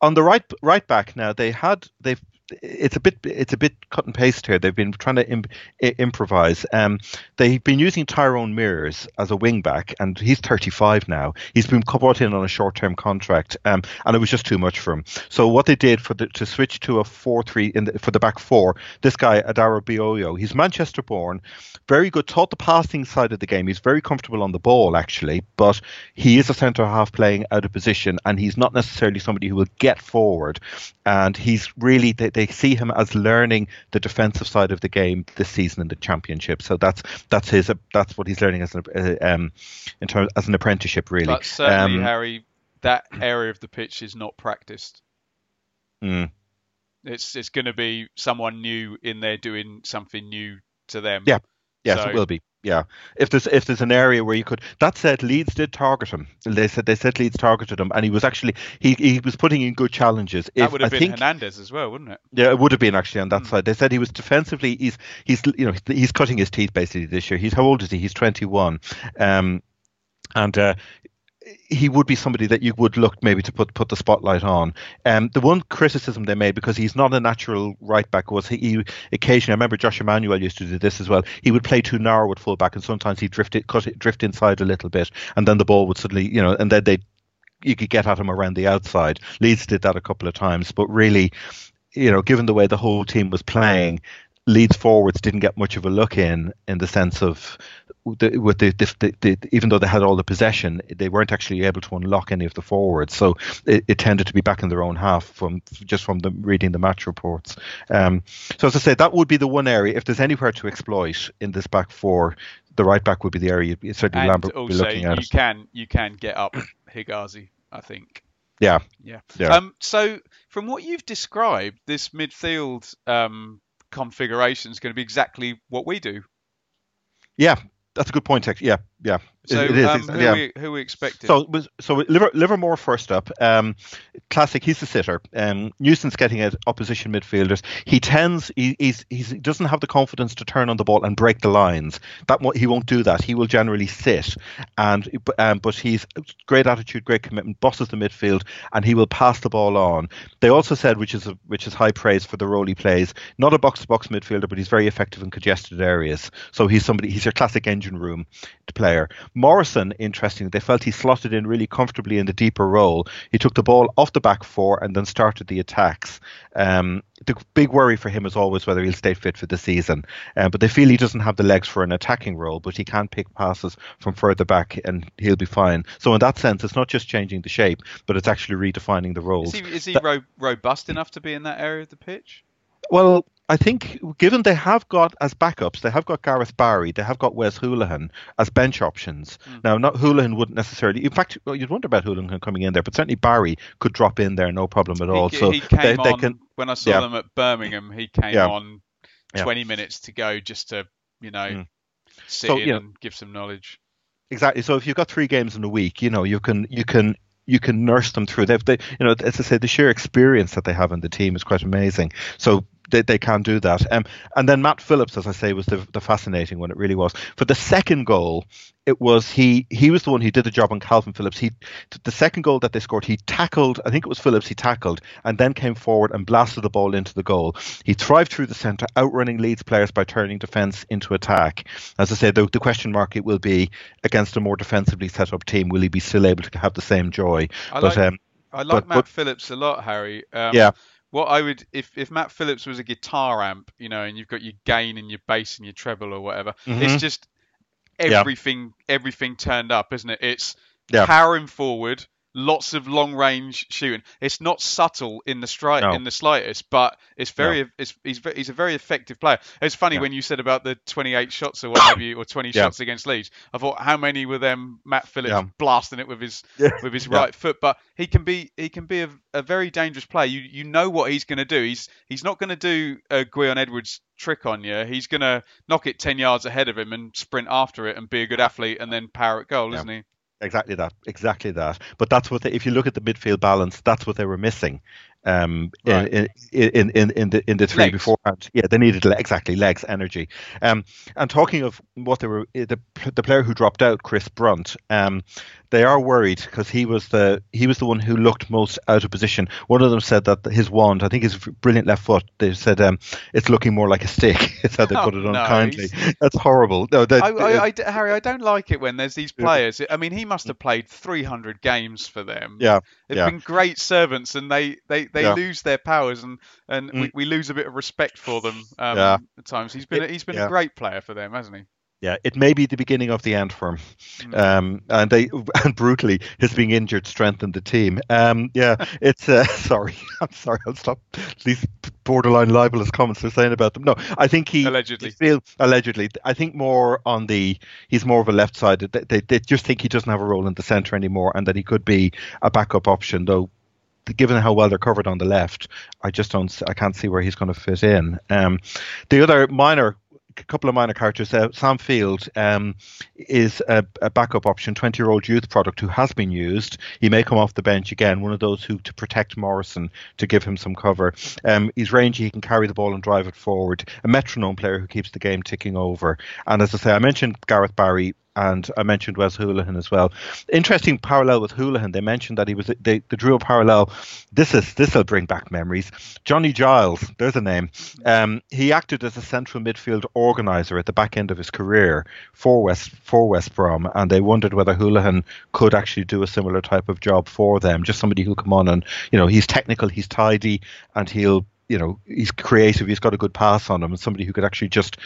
on the right right back now, they had they've it's a bit it's a bit cut and paste here. They've been trying to imp, improvise. Um, they've been using Tyrone Mears as a wing back, and he's 35 now. He's been brought in on a short term contract, um, and it was just too much for him. So what they did for the to switch to a 4-3 in for the back four, this guy Adarabioyo, he's Manchester born, very good, taught the passing side of the game. He's very comfortable on the ball actually, but he is a centre half playing out of position, and he's not necessarily somebody who will get forward. And he's really they, they see him as learning the defensive side of the game this season in the championship. So that's that's his that's what he's learning as an uh, um, in terms as an apprenticeship really. But certainly, um, Harry, that area of the pitch is not practiced. Mm. It's it's going to be someone new in there doing something new to them. Yeah, yes, so, it will be yeah. If there's if there's an area where you could, that said, Leeds did target him. They said they said Leeds targeted him, and he was actually he, he was putting in good challenges. That if, would have I been think, Hernandez as well, wouldn't it? Yeah, it would have been actually on that mm. side. They said he was defensively. He's he's you know he's cutting his teeth basically this year. He's how old is he? He's 21. Um, and uh, he would be somebody that you would look maybe to put put the spotlight on. Um, the one criticism they made because he's not a natural right back was he, he occasionally. I remember Josh Emmanuel used to do this as well. He would play too narrow with fullback, and sometimes he'd drift it, cut it, drift inside a little bit, and then the ball would suddenly, you know, and then they you could get at him around the outside. Leeds did that a couple of times, but really, you know, given the way the whole team was playing, Leeds forwards didn't get much of a look in, in the sense of the, with the, the, the, even though they had all the possession, they weren't actually able to unlock any of the forwards. So it, it tended to be back in their own half from just from the reading the match reports. Um, so as I say, that would be the one area. If there's anywhere to exploit in this back four, the right back would be the area. Certainly, and Lambert would be looking at. you can you can get up Hegazi, I think. Yeah. Yeah. yeah. Um, so from what you've described, this midfield um, configuration is going to be exactly what we do. Yeah, that's a good point. Yeah, yeah. So it, is. Um, who, yeah. we, who we expecting? So so Liver, Livermore first up. Um, classic. He's the sitter. Um, Newson's getting at opposition midfielders. He tends. He he's, he's, he doesn't have the confidence to turn on the ball and break the lines. That he won't do that. He will generally sit, and um, but he's great attitude, great commitment, bosses the midfield, and he will pass the ball on. They also said, which is a, which is high praise for the role he plays. Not a box to box midfielder, but he's very effective in congested areas. So he's somebody. He's your classic engine room player. Morrison, interesting, they felt he slotted in really comfortably in the deeper role. He took the ball off the back four and then started the attacks. Um, the big worry for him is always whether he'll stay fit for the season. Uh, but they feel he doesn't have the legs for an attacking role, but he can pick passes from further back and he'll be fine. So in that sense, it's not just changing the shape, but it's actually redefining the role. Is he, is he that, ro- robust enough to be in that area of the pitch? Well, I think given they have got as backups, they have got Gareth Barry, they have got Wes Hoolahan as bench options. Mm. Now, not Hoolahan wouldn't necessarily. In fact, well, you'd wonder about Hoolahan coming in there, but certainly Barry could drop in there, no problem at all. He, so he came they, they can, when I saw yeah. them at Birmingham. He came yeah. on 20 yeah. minutes to go just to you know mm. sit so, in and give some knowledge. Exactly. So if you've got three games in a week, you know you can you can you can nurse them through. They've, they, you know, as I say, the sheer experience that they have in the team is quite amazing. So they, they can do that. Um, and then Matt Phillips, as I say, was the, the fascinating one. It really was. For the second goal, it was he he was the one who did the job on Kalvin Phillips. He the second goal that they scored, he tackled. I think it was Phillips. He tackled and then came forward and blasted the ball into the goal. He thrived through the centre, outrunning Leeds players by turning defence into attack. As I said, the, the question mark it will be against a more defensively set up team. Will he be still able to have the same joy? I but like, um, I like but- Matt but- Phillips a lot, Harry. Um, Yeah. What I would, if, if Matt Phillips was a guitar amp, you know, and you've got your gain and your bass and your treble or whatever, Mhm. it's just Yeah. everything, everything turned up, isn't it? It's Yeah. powering forward, lots of long range shooting. It's not subtle in the stri- No. in the slightest, but it's very, it's he's he's a very effective player. It's funny Yeah. when you said about the 28 shots or what have you, or 20 Yeah. shots against Leeds. I thought how many were them Matt Phillips Yeah. blasting it with his with his right foot, but he can be he can be a, a very dangerous player. You you know what he's going to do. He's he's not going to do a Gwion Edwards trick on you. He's going to knock it ten yards ahead of him and sprint after it and be a good athlete and then power at goal, isn't he? Exactly that. Exactly that. But that's what they, if you look at the midfield balance, that's what they were missing. Um, Right. in, in in in the in the three Legs. beforehand, yeah, they needed exactly legs, energy. Um, and talking of what they were, eh, the the player who dropped out, Chris Brunt, um, they are worried because he was the he was the one who looked most out of position. One of them said that his wand, I think his brilliant left foot, they said um, it's looking more like a stick. it's how they Oh, put it no, unkindly. That's horrible. No, that, I, I, I d- Harry, I don't like it when there's these players. I mean, he must have played 300 games for them. yeah, They've yeah. been great servants, and they they, they Yeah. lose their powers, and and we, Mm. we lose a bit of respect for them. Um, Yeah. At times, he's been It- he's been yeah. a great player for them, hasn't he? Yeah, it may be the beginning of the end for him. Mm. Um, and they and brutally his being injured strengthened the team. Um, yeah, it's uh, sorry, I'm sorry. I'll stop these borderline libelous comments they're saying about them. No, I think he Allegedly. allegedly. I think more on the he's more of a left side. They, they, they just think he doesn't have a role in the centre anymore, and that he could be a backup option. Though, given how well they're covered on the left, I just don't. I can't see where he's going to fit in. Um, the other minor a couple of minor characters. Uh, Sam Field um, is a, a backup option, 20 year old youth product who has been used. He may come off the bench again, one of those who to protect Morrison to give him some cover. Um, he's rangy, he can carry the ball and drive it forward. A metronome player who keeps the game ticking over. And as I say, I mentioned Gareth Barry. And I mentioned Wes Hoolahan as well. Interesting parallel with Hoolahan. They mentioned that he was they, they drew a parallel. This is this will bring back memories. Johnny Giles, there's a name. Um, he acted as a central midfield organizer at the back end of his career for West for West Brom, and they wondered whether Hoolahan could actually do a similar type of job for them. Just somebody who'll come on and you know he's technical, he's tidy, and he'll you know he's creative. He's got a good pass on him, and somebody who could actually just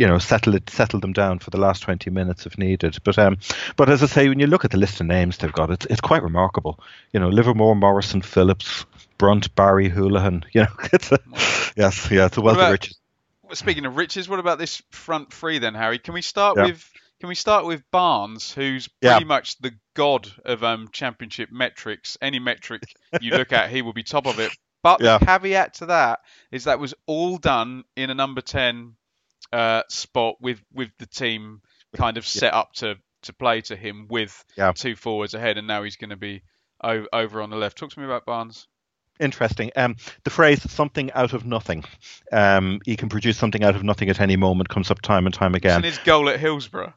you know settle it settle them down for the last 20 minutes if needed but um but as i say when you look at the list of names they've got it's, it's quite remarkable you know livermore morrison phillips brunt barry hoolahan you know it's a yes yeah it's a wealth about- of riches Speaking of riches, what about this front three then, Harry? Can we start Yeah. with can we start with Barnes, who's Yeah. pretty much the god of um, championship metrics? Any metric you look at, he will be top of it. But Yeah. the caveat to that is that was all done in a number ten uh, spot with with the team kind of set up to to play to him with Yeah. two forwards ahead, and now he's going to be o- over on the left. Talk to me about Barnes. interesting. Um, the phrase "something out of nothing," um, he can produce something out of nothing at any moment. Comes up time and time again. And his goal at Hillsborough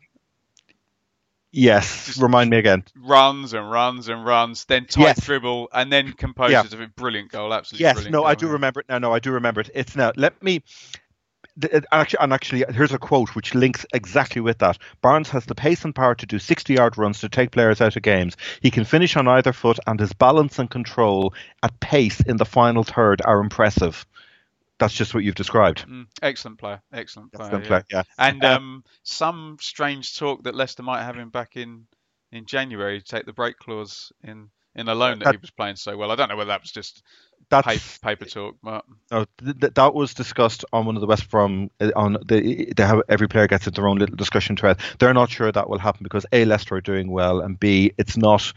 Yes, Just- remind me again. runs and runs and runs, then tight Yes. dribble, and then composes Yeah. of it. Brilliant goal, absolutely. Yes, brilliant no, goal, I do yeah. remember it now. No, I do remember it. It's now. Let me. And actually, here's a quote which links exactly with that. Barnes has the pace and power to do 60-yard runs to take players out of games. He can finish on either foot, and his balance and control at pace in the final third are impressive. That's just what you've described. Mm, excellent player, excellent player. Excellent yeah. play, yeah. And Um, um, some strange talk that Leicester might have him back in in January to take the break clause in in a loan that, That- he was playing so well. I don't know whether that was just That's paper, paper talk, but No, th- th- that was discussed on one of the West Brom. uh, On the, they have every player gets their own little discussion thread. They're not sure that will happen because a Leicester are doing well, and b it's not.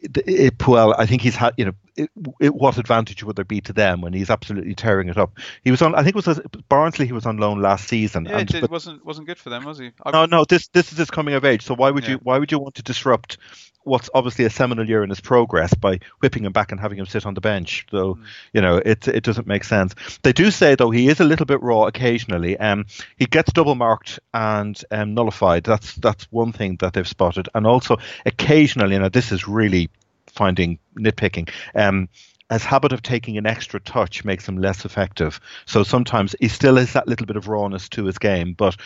It, it, Puel, I think he's had. You know, it, it, what advantage would there be to them when he's absolutely tearing it up? He was on. I think it was Barnsley. He was on loan last season. yeah, and, it, but wasn't wasn't good for them, was he? I, no, no. This this is his coming of age. So why would Yeah. you why would you want to disrupt what's obviously a seminal year in his progress by whipping him back and having him sit on the bench. So mm. you know it it doesn't make sense. They do say though he is a little bit raw occasionally. Um, he gets double marked and um, nullified. That's that's one thing that they've spotted, and also occasionally. Now this is really finding nitpicking. Um, his habit of taking an extra touch makes him less effective. So sometimes he still has that little bit of rawness to his game, but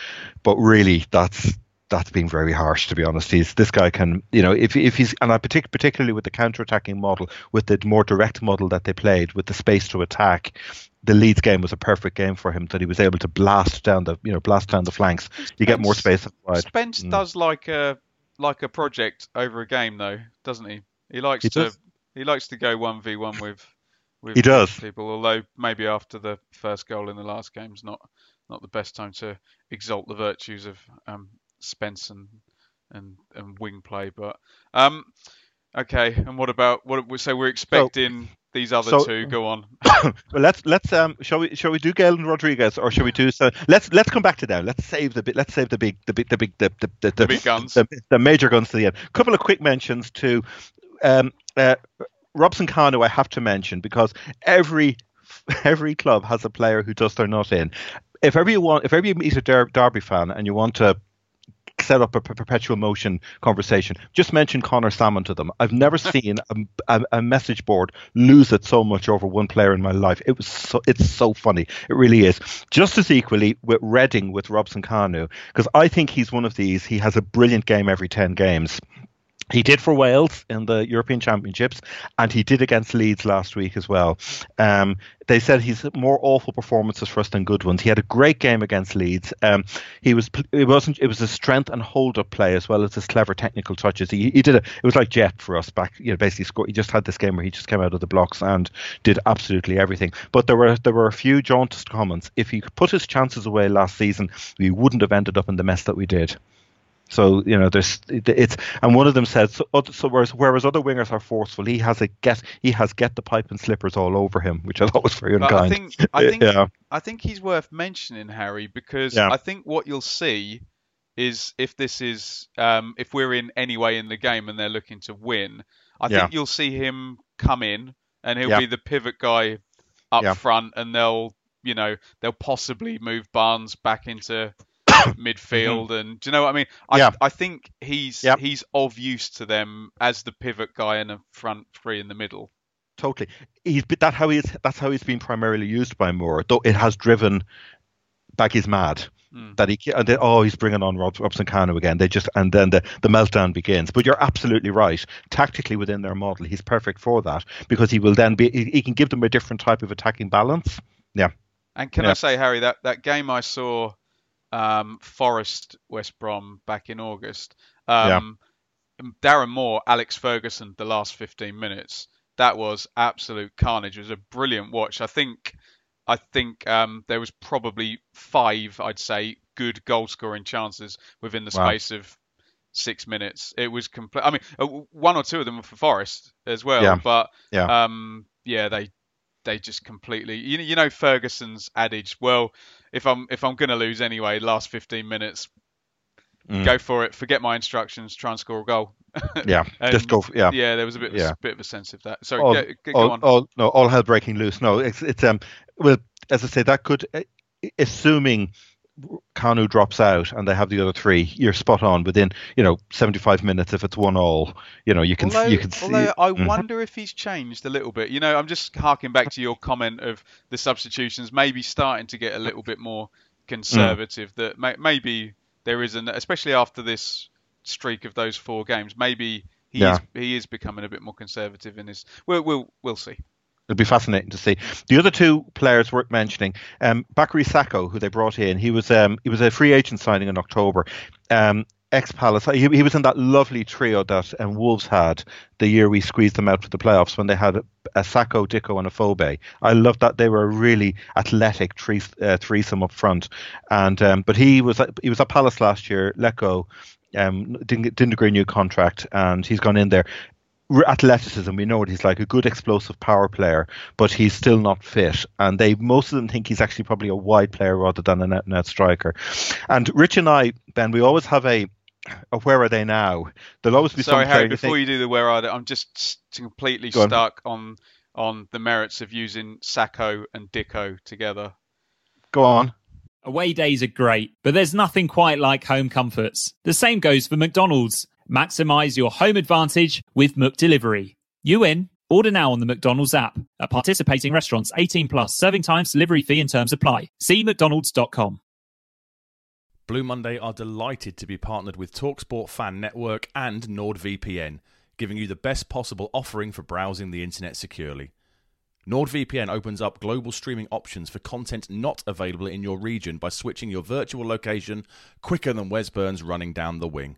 but really that's that's being very harsh to be honest. He's this guy can you know if if he's and I partic- particularly with the counter-attacking model, with the more direct model that they played, with the space to attack, the Leeds game was a perfect game for him that he was able to blast down the you know blast down the flanks. Spence, you get more space. Spence mm. does like a like a project over a game though, doesn't he? He likes he to does. He likes to go one v one with with he does. people. Although maybe after the first goal in the last game is not not the best time to exalt the virtues of um, Spence and, and and wing play. But um, okay. And what about what? So we're expecting. So, these other so, two. Go on. well, let's let's um shall we shall we do Galen Rodriguez or shall we do so? Let's let's come back to that. Let's save the bit. Let's save the big the big the big the the, the, the big guns. The, the, major guns to the end. A couple of quick mentions to um, uh, Robson Kanu, I have to mention because every every club has a player who does their nut in. If ever you want, if ever you meet a Der- Derby fan and you want to set up a perpetual motion conversation, just mention Conor Sammon to them. I've never seen a, a, a, message board lose it so much over one player in my life. It was so, it's so funny. It really is. Just as equally with Reading with Robson Kanu, because I think he's one of these. He has a brilliant game every ten games. He did for Wales in the European Championships, and he did against Leeds last week as well. Um, they said he's more awful performances for us than good ones. He had a great game against Leeds. Um, he was it wasn't it was a strength and hold up play as well as his clever technical touches. He, he did it. It was like Jet for us back. You know, basically scored. He just had this game where he just came out of the blocks and did absolutely everything. But there were there were a few jaundiced comments. If he put his chances away last season, we wouldn't have ended up in the mess that we did. So you know, there's it's and one of them said so, so. Whereas whereas other wingers are forceful, he has a get he has get the pipe and slippers all over him, which I thought was very unkind. I think I think yeah. I think he's worth mentioning, Harry, because yeah. I think what you'll see is if this is um, if we're in any way in the game and they're looking to win, I yeah. think you'll see him come in and he'll be the pivot guy up front, and they'll you know they'll possibly move Barnes back into midfield, mm-hmm. and do you know what I mean? I, yeah. I think he's yep. he's of use to them as the pivot guy and a front three in the middle. Totally, he's that how he's that's how he's been primarily used by Moore. Though it has driven Baggies mad. Mm. That he and then, oh he's bringing on Rob, Robson Kanu again. They just and then the, the meltdown begins. But you're absolutely right. Tactically within their model, he's perfect for that because he will then be he, he can give them a different type of attacking balance. Yeah. And can yeah. I say, Harry, that, that game I saw um, Forest West Brom back in August. Um, yeah. Darren Moore, Alex Ferguson, the last 15 minutes. That was absolute carnage. It was a brilliant watch. I think, I think um, there was probably five, I'd say, good goal scoring chances within the space wow. of six minutes. It was complete. I mean, uh, one or two of them were for Forest as well. Yeah. But yeah, um, yeah, they they just completely. You you know Ferguson's adage. Well, if I'm if I'm gonna lose anyway, last 15 minutes, mm. go for it. Forget my instructions. Try and score a goal. yeah, just go. Yeah, yeah. There was a bit, yeah. a bit of a sense of that. So all, go, go all, on. All, no, all hell breaking loose. No, it's it's um. Well, as I say, that could, assuming Kanu drops out and they have the other three, you're spot on within you know 75 minutes. If it's one all, you know you can although, you can see. Although I mm. wonder if he's changed a little bit. You know, I'm just harking back to your comment of the substitutions maybe starting to get a little bit more conservative. Mm. That may, maybe there is an, especially after this streak of those four games, maybe he yeah. is he is becoming a bit more conservative in his. We'll we'll we'll see. It'll be fascinating to see. The other two players worth mentioning, um, Bakary Sakho, who they brought in, he was um, he was a free agent signing in October. Um, ex Palace. He, he, was in that lovely trio that um, Wolves had the year we squeezed them out for the playoffs when they had a, a Sakho, Dicko, and Afobe. I love that they were a really athletic uh, threesome up front. And um, but he was he was at Palace last year, let go. Um, didn't, didn't agree a new contract, and he's gone in there athleticism, we know what he's like, a good explosive power player, but he's still not fit. And they most of them think he's actually probably a wide player rather than a net net striker. And Rich and I, Ben, we always have a of where are they now? There'll always be Sorry, some Harry. you Before think- you do the where are they, I'm just completely Go on. stuck on on the merits of using Sakho and Dicko together. Go on. Away days are great, but there's nothing quite like home comforts. The same goes for McDonald's. Maximize your home advantage with McDelivery. You in? Order now on the McDonald's app. At participating restaurants, 18 plus, serving times, delivery fee and terms apply. See mcdonalds.com. Blue Monday are delighted to be partnered with Talksport Fan Network and NordVPN, giving you the best possible offering for browsing the internet securely. NordVPN opens up global streaming options for content not available in your region by switching your virtual location quicker than Wes Burns running down the wing.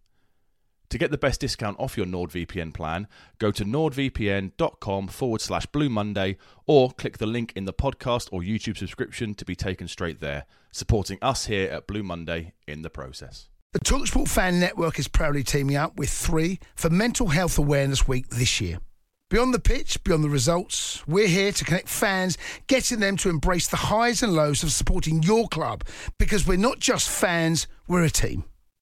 To get the best discount off your NordVPN plan, go to nordvpn.com forward slash Blue Monday or click the link in the podcast or YouTube subscription to be taken straight there, supporting us here at Blue Monday in the process. The Talksport Fan Network is proudly teaming up with three for Mental Health Awareness Week this year. Beyond the pitch, beyond the results, we're here to connect fans, getting them to embrace the highs and lows of supporting your club because we're not just fans, we're a team.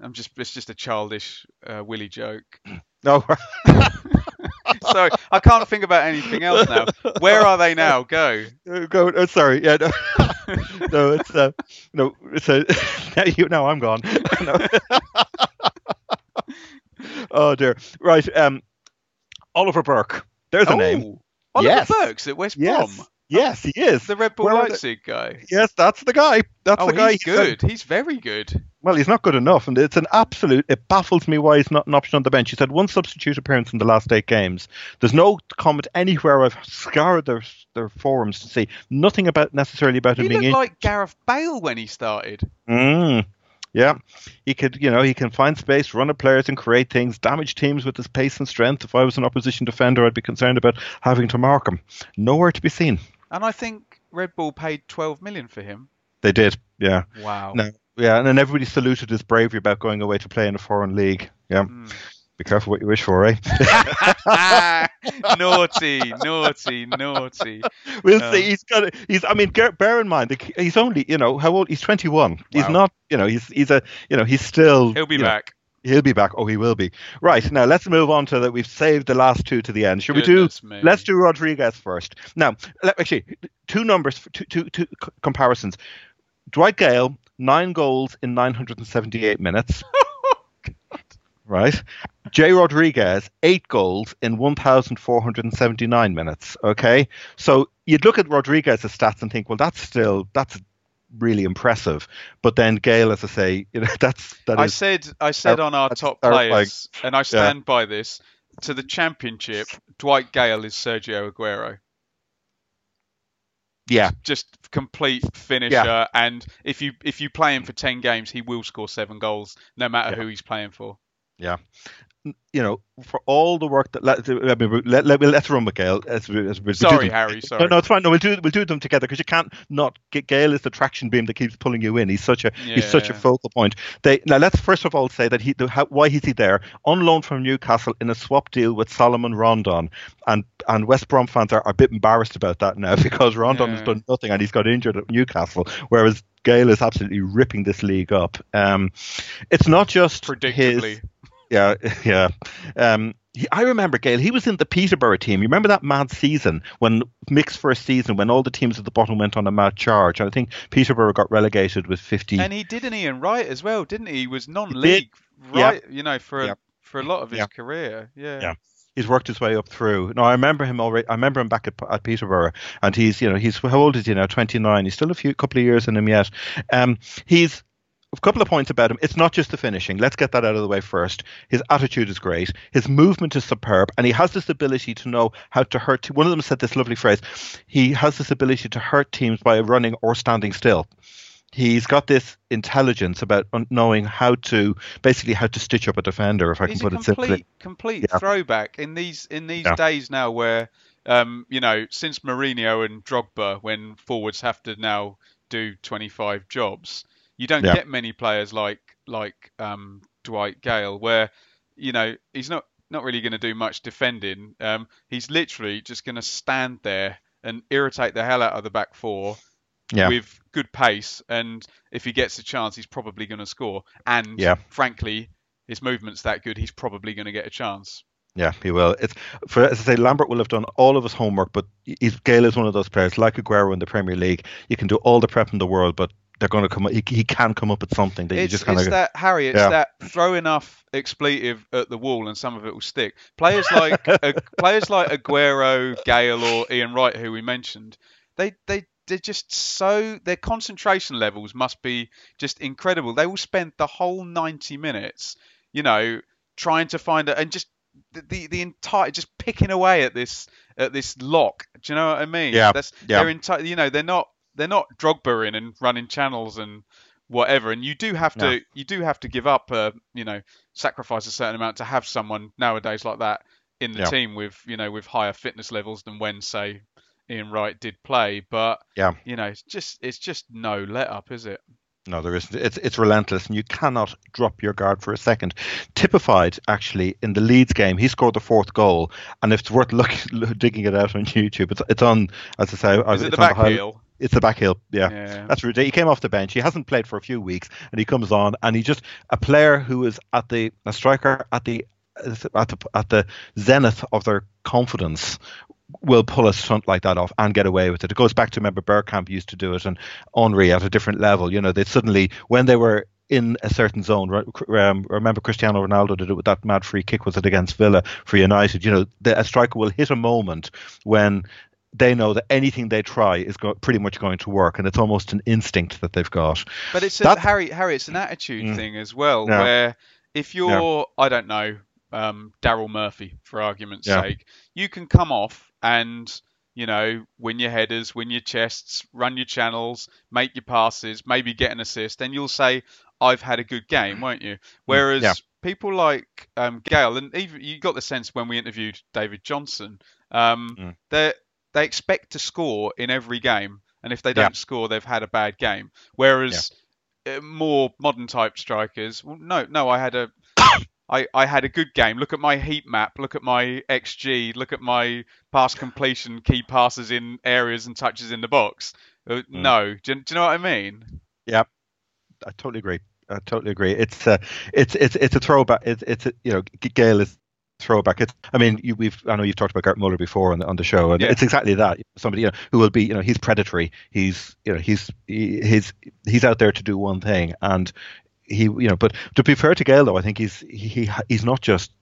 I'm just it's just a childish uh, Willy joke. No. Sorry, I can't think about anything else now. Where are they now? Go. Go. Oh, sorry. Yeah. No. no. It's uh, no. It's a. now you. Now I'm gone. No. oh dear. Right. Um. Oliver Burke. There's a oh, name. Oliver Yes. Burke's at West. Brom. Yes, he is. The Red Bull Where Leipzig guy. Yes, that's the guy. That's Oh, the guy. he's good. He's very good. Well, he's not good enough, and it's an absolute. It baffles me why he's not an option on the bench. He's had one substitute appearance in the last eight games. There's no comment anywhere. I've scoured their their forums to see nothing about necessarily about him He being looked in. like Gareth Bale when he started. Mm. Yeah, he could, you know, he can find space, run at players, and create things. Damage teams with his pace and strength. If I was an opposition defender, I'd be concerned about having to mark him. Nowhere to be seen. And I think Red Bull paid 12 million for him. They did, yeah. Wow. No, yeah, and then everybody saluted his bravery about going away to play in a foreign league. Yeah, Mm. be careful what you wish for, eh? naughty, naughty, naughty. we'll Um, see. He's got. He's. I mean, bear, in mind, he's only. You know, how old? He's 21. He's not. You know, he's. He's a. You know, he's still. He'll be you know, back. He'll be back. Oh, he will be. Right now, let's move on to that. We've saved the last two to the end. Should Goodness we me. do? Let's do Rodriguez first. Now, let, actually, two numbers, two, two, two comparisons. Dwight Gayle, nine goals in 978 minutes. Oh, right. Jay Rodriguez, eight goals in 1,479 minutes. Okay. So you'd look at Rodriguez's stats and think, well, that's still that's really impressive. But then Gayle, as I say, you know, that's that I is- said, I said on our top players, and I stand by this. To the championship, Dwight Gayle is Sergio Aguero. Yeah. Just complete finisher, and if you if you play him for ten games, he will score seven goals, no matter Yeah. who he's playing for. Yeah. You know, for all the work that let, let, me- let, let, let's run with we- as we do Sorry. Harry. Sorry. No, no, it's fine. No, we'll do we'll do them together because you can't not. G- Gayle is the traction beam that keeps pulling you in. He's such a he's such a focal point. They now let's first of all say that he the, how, why is he there on loan from Newcastle in a swap deal with Salomon Rondon, and and West Brom fans are, are a bit embarrassed about that now because Rondon has done nothing and he's got injured at Newcastle, whereas Gayle is absolutely ripping this league up. Um, it's not just Predictably. his yeah, yeah. Um, he, I remember Gayle. He was in the Peterborough team. You remember that mad season when Mick's first season when all the teams at the bottom went on a mad charge. And I think Peterborough got relegated with fifty. And he did an Ian Wright as well, didn't he? He was non-league, Yeah. right? You know, for a, Yeah. for a lot of his Yeah. career. Yeah. Yeah. he's worked his way up through. No, I remember him already. I remember him back at, at Peterborough, and he's you know he's how old is he now? Twenty nine. He's still a few couple of years in him yet. Um, he's a couple of points about him. It's not just the finishing. Let's get that out of the way first. His attitude is great. His movement is superb, and he has this ability to know how to hurt. One of them said this lovely phrase. He has this ability to hurt teams by running or standing still he's got this intelligence about knowing how to basically how to stitch up a defender if i he's can put it simply complete, complete yeah. throwback in these in these yeah. days now where um, you know since Mourinho and Drogba when forwards have to now do 25 jobs you don't yeah. get many players like like um, Dwight Gayle, where you know he's not not really going to do much defending um, he's literally just going to stand there and irritate the hell out of the back four yeah. with good pace, and if he gets a chance, he's probably going to score. And yeah. frankly, his movement's that good, he's probably going to get a chance. Yeah, he will. It's for as I say, Lambert will have done all of his homework, but he's, Gayle is one of those players like Aguero in the Premier League. You can do all the prep in the world, but they're going to come. He, he can come up with something that it's, you just kind of. It's that Harry. It's yeah. that throw enough expletive at the wall and some of it will stick. Players like uh, players like Aguero, Gayle, or Ian Wright, who we mentioned, they they they're just so their concentration levels must be just incredible. They will spend the whole 90 minutes, you know, trying to find it and just the, the, the entire just picking away at this at this lock. Do you know what I mean? Yeah. That's, yeah. They're entire, you know, they're not they're not Drogba in and running channels and whatever. And you do have to no. you do have to give up, a, you know, sacrifice a certain amount to have someone nowadays like that in the yeah. team with you know with higher fitness levels than when say Ian Wright did play, but yeah, you know, it's just it's just no let up, is it? No, there isn't. It's it's relentless, and you cannot drop your guard for a second. Typified, actually, in the Leeds game, he scored the fourth goal, and if it's worth looking, digging it out on YouTube, it's it's on as I say, is it the back heel? It's the back heel, yeah. yeah. That's ridiculous. He came off the bench. He hasn't played for a few weeks, and he comes on, and he just a player who is at the a striker at the at the at the zenith of their confidence will pull a stunt like that off and get away with it. It goes back to remember Bergkamp used to do it and Henry at a different level. You know, they suddenly when they were in a certain zone. Um, remember Cristiano Ronaldo did it with that mad free kick. Was it against Villa for United? You know, the, a striker will hit a moment when they know that anything they try is go- pretty much going to work, and it's almost an instinct that they've got. But it's a, Harry. Harry, it's an attitude mm, thing as well, yeah. where if you're, yeah. I don't know, um, Daryl Murphy, for argument's yeah. sake, you can come off and you know win your headers, win your chests, run your channels, make your passes, maybe get an assist, and you'll say, "I've had a good game," won't you? Mm, Whereas yeah. people like um, Gayle, and even you got the sense when we interviewed David Johnson, um, mm. they they expect to score in every game, and if they don't yeah. score, they've had a bad game. Whereas uh, more modern type strikers, well, no, no, I had a I, I had a good game. Look at my heat map. Look at my XG. Look at my pass completion, key passes in areas and touches in the box. Uh, mm. No, do, do, you know what I mean? Yeah, I totally agree. I totally agree. It's a, it's it's it's a throwback. It's it's a, you know, Gayle is throwback. It's, I mean, you, we've I know you've talked about Gerd Muller before on the on the show, and yeah. it's exactly that. Somebody you know who will be you know he's predatory. He's you know he's he, he's he's out there to do one thing, and he you know but to be fair to Gayle though I think he's he he's not just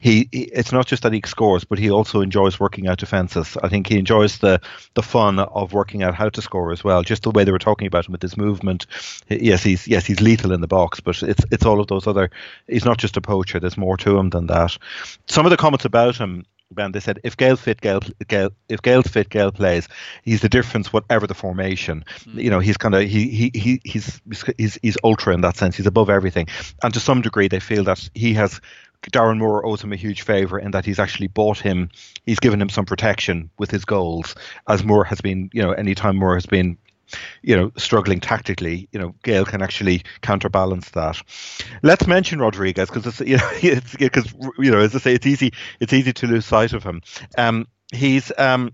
he, he, it's not just that he scores but he also enjoys working out defenses. I think he enjoys the the fun of working out how to score as well just the way they were talking about him with his movement. Yes he's yes he's lethal in the box but it's it's all of those other he's not just a poacher there's more to him than that. Some of the comments about him Ben, they said if Gayle fit, Gayle, Gayle if Gayle's fit, Gayle plays. He's the difference, whatever the formation. Mm. You know, he's kind of he, he he he's he's he's ultra in that sense. He's above everything, and to some degree, they feel that he has. Darren Moore owes him a huge favour in that he's actually bought him. He's given him some protection with his goals, as Moore has been. You know, anytime Moore has been you know, struggling tactically, you know, Gayle can actually counterbalance that. Let's mention Rodriguez because it's you know it's because you know as I say it's easy it's easy to lose sight of him. Um, he's um,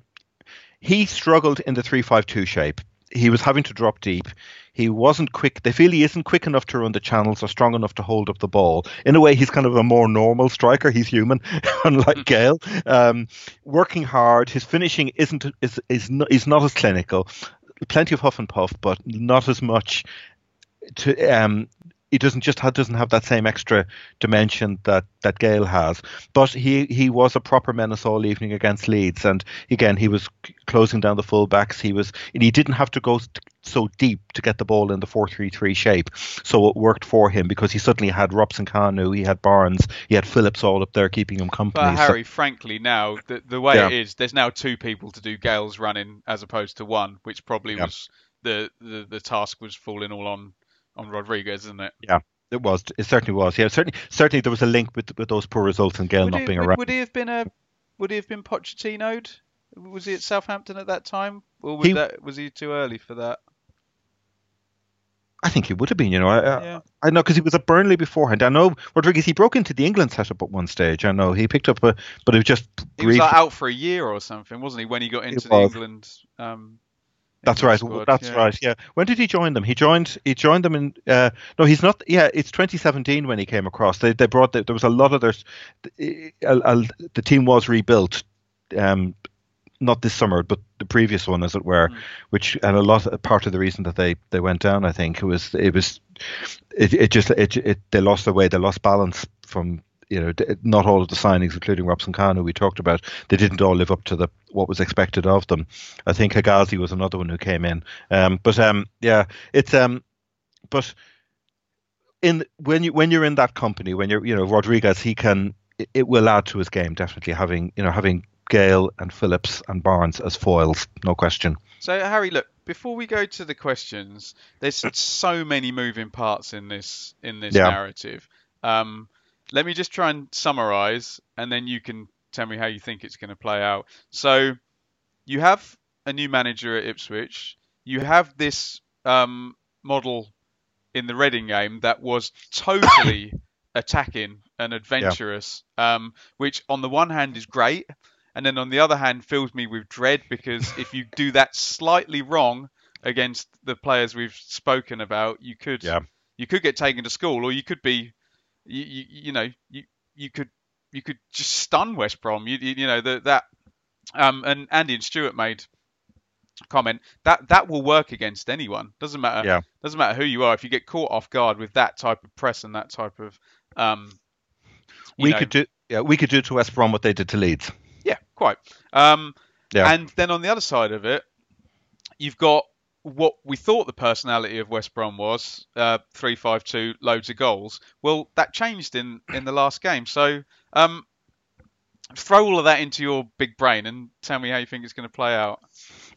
he struggled in the three five two shape. He was having to drop deep. He wasn't quick. They feel he isn't quick enough to run the channels or strong enough to hold up the ball. In a way, he's kind of a more normal striker. He's human, unlike mm. Gayle. Um, working hard. His finishing isn't is is not, is not as clinical plenty of huff and puff, but not as much to um, he doesn't just have, doesn't have that same extra dimension that that Gayle has. But he he was a proper menace all evening against Leeds, and again he was closing down the fullbacks. He was and he didn't have to go so deep to get the ball in the four three three shape, so it worked for him because he suddenly had Robson Kanu, he had Barnes, he had Phillips all up there keeping him company. But Harry, so, frankly, now the the way yeah. it is, there's now two people to do Gayle's running as opposed to one, which probably yeah. was the, the the task was falling all on on Rodriguez, isn't it? Yeah. It was. It certainly was. Yeah, certainly. Certainly, there was a link with with those poor results and Gayle would not he, being would, around. Would he have been a? Would he have been Pochettino'd? Was he at Southampton at that time, or was, he, that, was he too early for that? I think he would have been. You know, I yeah. I, I know because he was at Burnley beforehand. I know Rodriguez. He broke into the England setup at one stage. I know he picked up a, but it was just. He was like out for a year or something, wasn't he? When he got into the England. Um, that's right. Squad, That's yeah. right. Yeah. When did he join them? He joined. He joined them in. Uh, no, he's not. Yeah, it's 2017 when he came across. They they brought. The, there was a lot of their. the team was rebuilt. Um, not this summer, but the previous one, as it were, mm. which and a lot of, part of the reason that they they went down, I think, it was it was it, it just it, it they lost their way, they lost balance from you know, not all of the signings, including Robson Kanu, we talked about, they didn't all live up to the what was expected of them. I think Hegazi was another one who came in. Um, but um, yeah, it's um, but in when you when you're in that company, when you're you know Rodriguez, he can it, will add to his game definitely having you know having Gayle and Phillips and Barnes as foils, no question. So Harry, look, before we go to the questions, there's so many moving parts in this in this yeah. narrative. Um, let me just try and summarize, and then you can tell me how you think it's going to play out. So, you have a new manager at Ipswich. You have this um, model in the Reading game that was totally attacking and adventurous, yeah. um, which on the one hand is great, and then on the other hand fills me with dread because if you do that slightly wrong against the players we've spoken about, you could yeah. you could get taken to school, or you could be you, you, you know you you could you could just stun West Brom. You you, you know the, that um, and Andy and Stuart made comment that that will work against anyone. Doesn't matter. Yeah. Doesn't matter who you are. If you get caught off guard with that type of press and that type of um, we know, could do yeah we could do to West Brom what they did to Leeds. Yeah, quite. Um, yeah. And then on the other side of it, you've got what we thought the personality of West Brom was uh, three five two loads of goals. Well, that changed in in the last game. So um, throw all of that into your big brain and tell me how you think it's going to play out.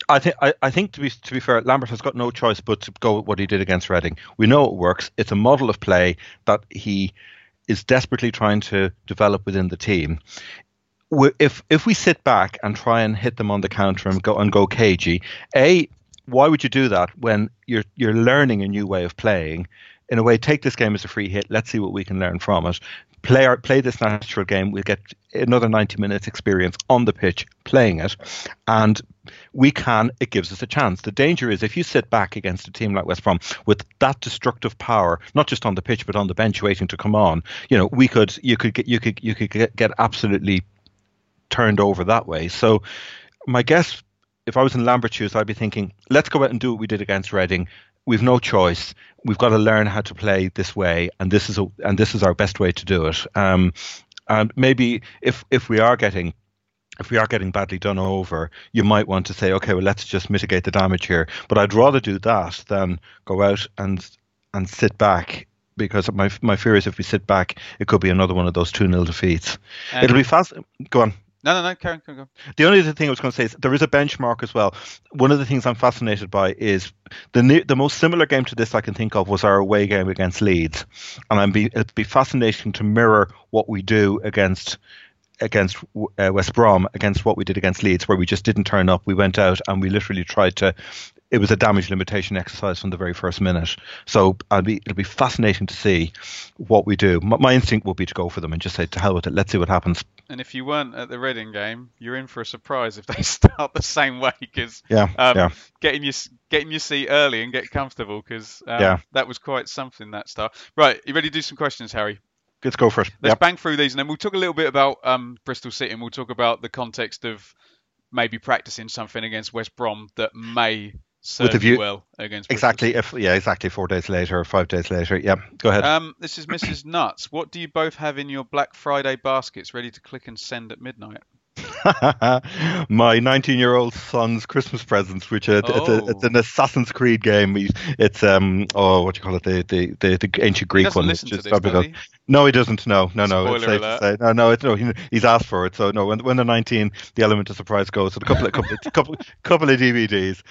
I think I, think to be to be fair, Lambert has got no choice but to go with what he did against Reading. We know it works. It's a model of play that he is desperately trying to develop within the team. If if we sit back and try and hit them on the counter and go and go cagey, a why would you do that when you're you're learning a new way of playing? In a way, take this game as a free hit. Let's see what we can learn from it. Play our, play this natural game. We'll get another 90 minutes experience on the pitch playing it, and we can. It gives us a chance. The danger is if you sit back against a team like West Brom with that destructive power, not just on the pitch but on the bench waiting to come on. You know, we could you could get you could you could get, get absolutely turned over that way. So my guess if I was in Lambert's shoes, I'd be thinking, let's go out and do what we did against Reading. We've no choice. We've got to learn how to play this way, and this is a, and this is our best way to do it. Um, and maybe if if we are getting if we are getting badly done over, you might want to say, okay, well, let's just mitigate the damage here. But I'd rather do that than go out and and sit back because my my fear is if we sit back, it could be another one of those two 0 defeats. Um, It'll be fast. Go on. No, no, no, Karen. The only other thing I was going to say is there is a benchmark as well. One of the things I'm fascinated by is the the most similar game to this I can think of was our away game against Leeds, and I'm be it'd be fascinating to mirror what we do against against uh, West Brom against what we did against Leeds, where we just didn't turn up. We went out and we literally tried to it was a damage limitation exercise from the very first minute. So be, it'll be fascinating to see what we do. My, my, instinct will be to go for them and just say to hell with it. Let's see what happens. And if you weren't at the Reading game, you're in for a surprise if they start the same way because yeah, um, yeah. getting your getting your seat early and get comfortable because um, yeah. that was quite something that start. Right, you ready to do some questions, Harry? Let's go for it. Let's yep. bang through these and then we'll talk a little bit about um, Bristol City and we'll talk about the context of maybe practicing something against West Brom that may the you view- well against Exactly. If yeah, exactly. Four days later or five days later. Yeah. Go ahead. Um, this is Mrs. Nuts. What do you both have in your Black Friday baskets ready to click and send at midnight? my 19 year old son's Christmas presents, which uh, it's, a, Oh. it's an Assassin's Creed game. It's um oh what do you call it the the, the, the ancient Greek one. listen to is this, probably does the- he? No, he doesn't. No, no, no. it's Spoiler safe to say. No, no. It's, no, he, he's asked for it. So no, when when they're 19, the element of surprise goes. So a couple of couple of, couple, couple of DVDs.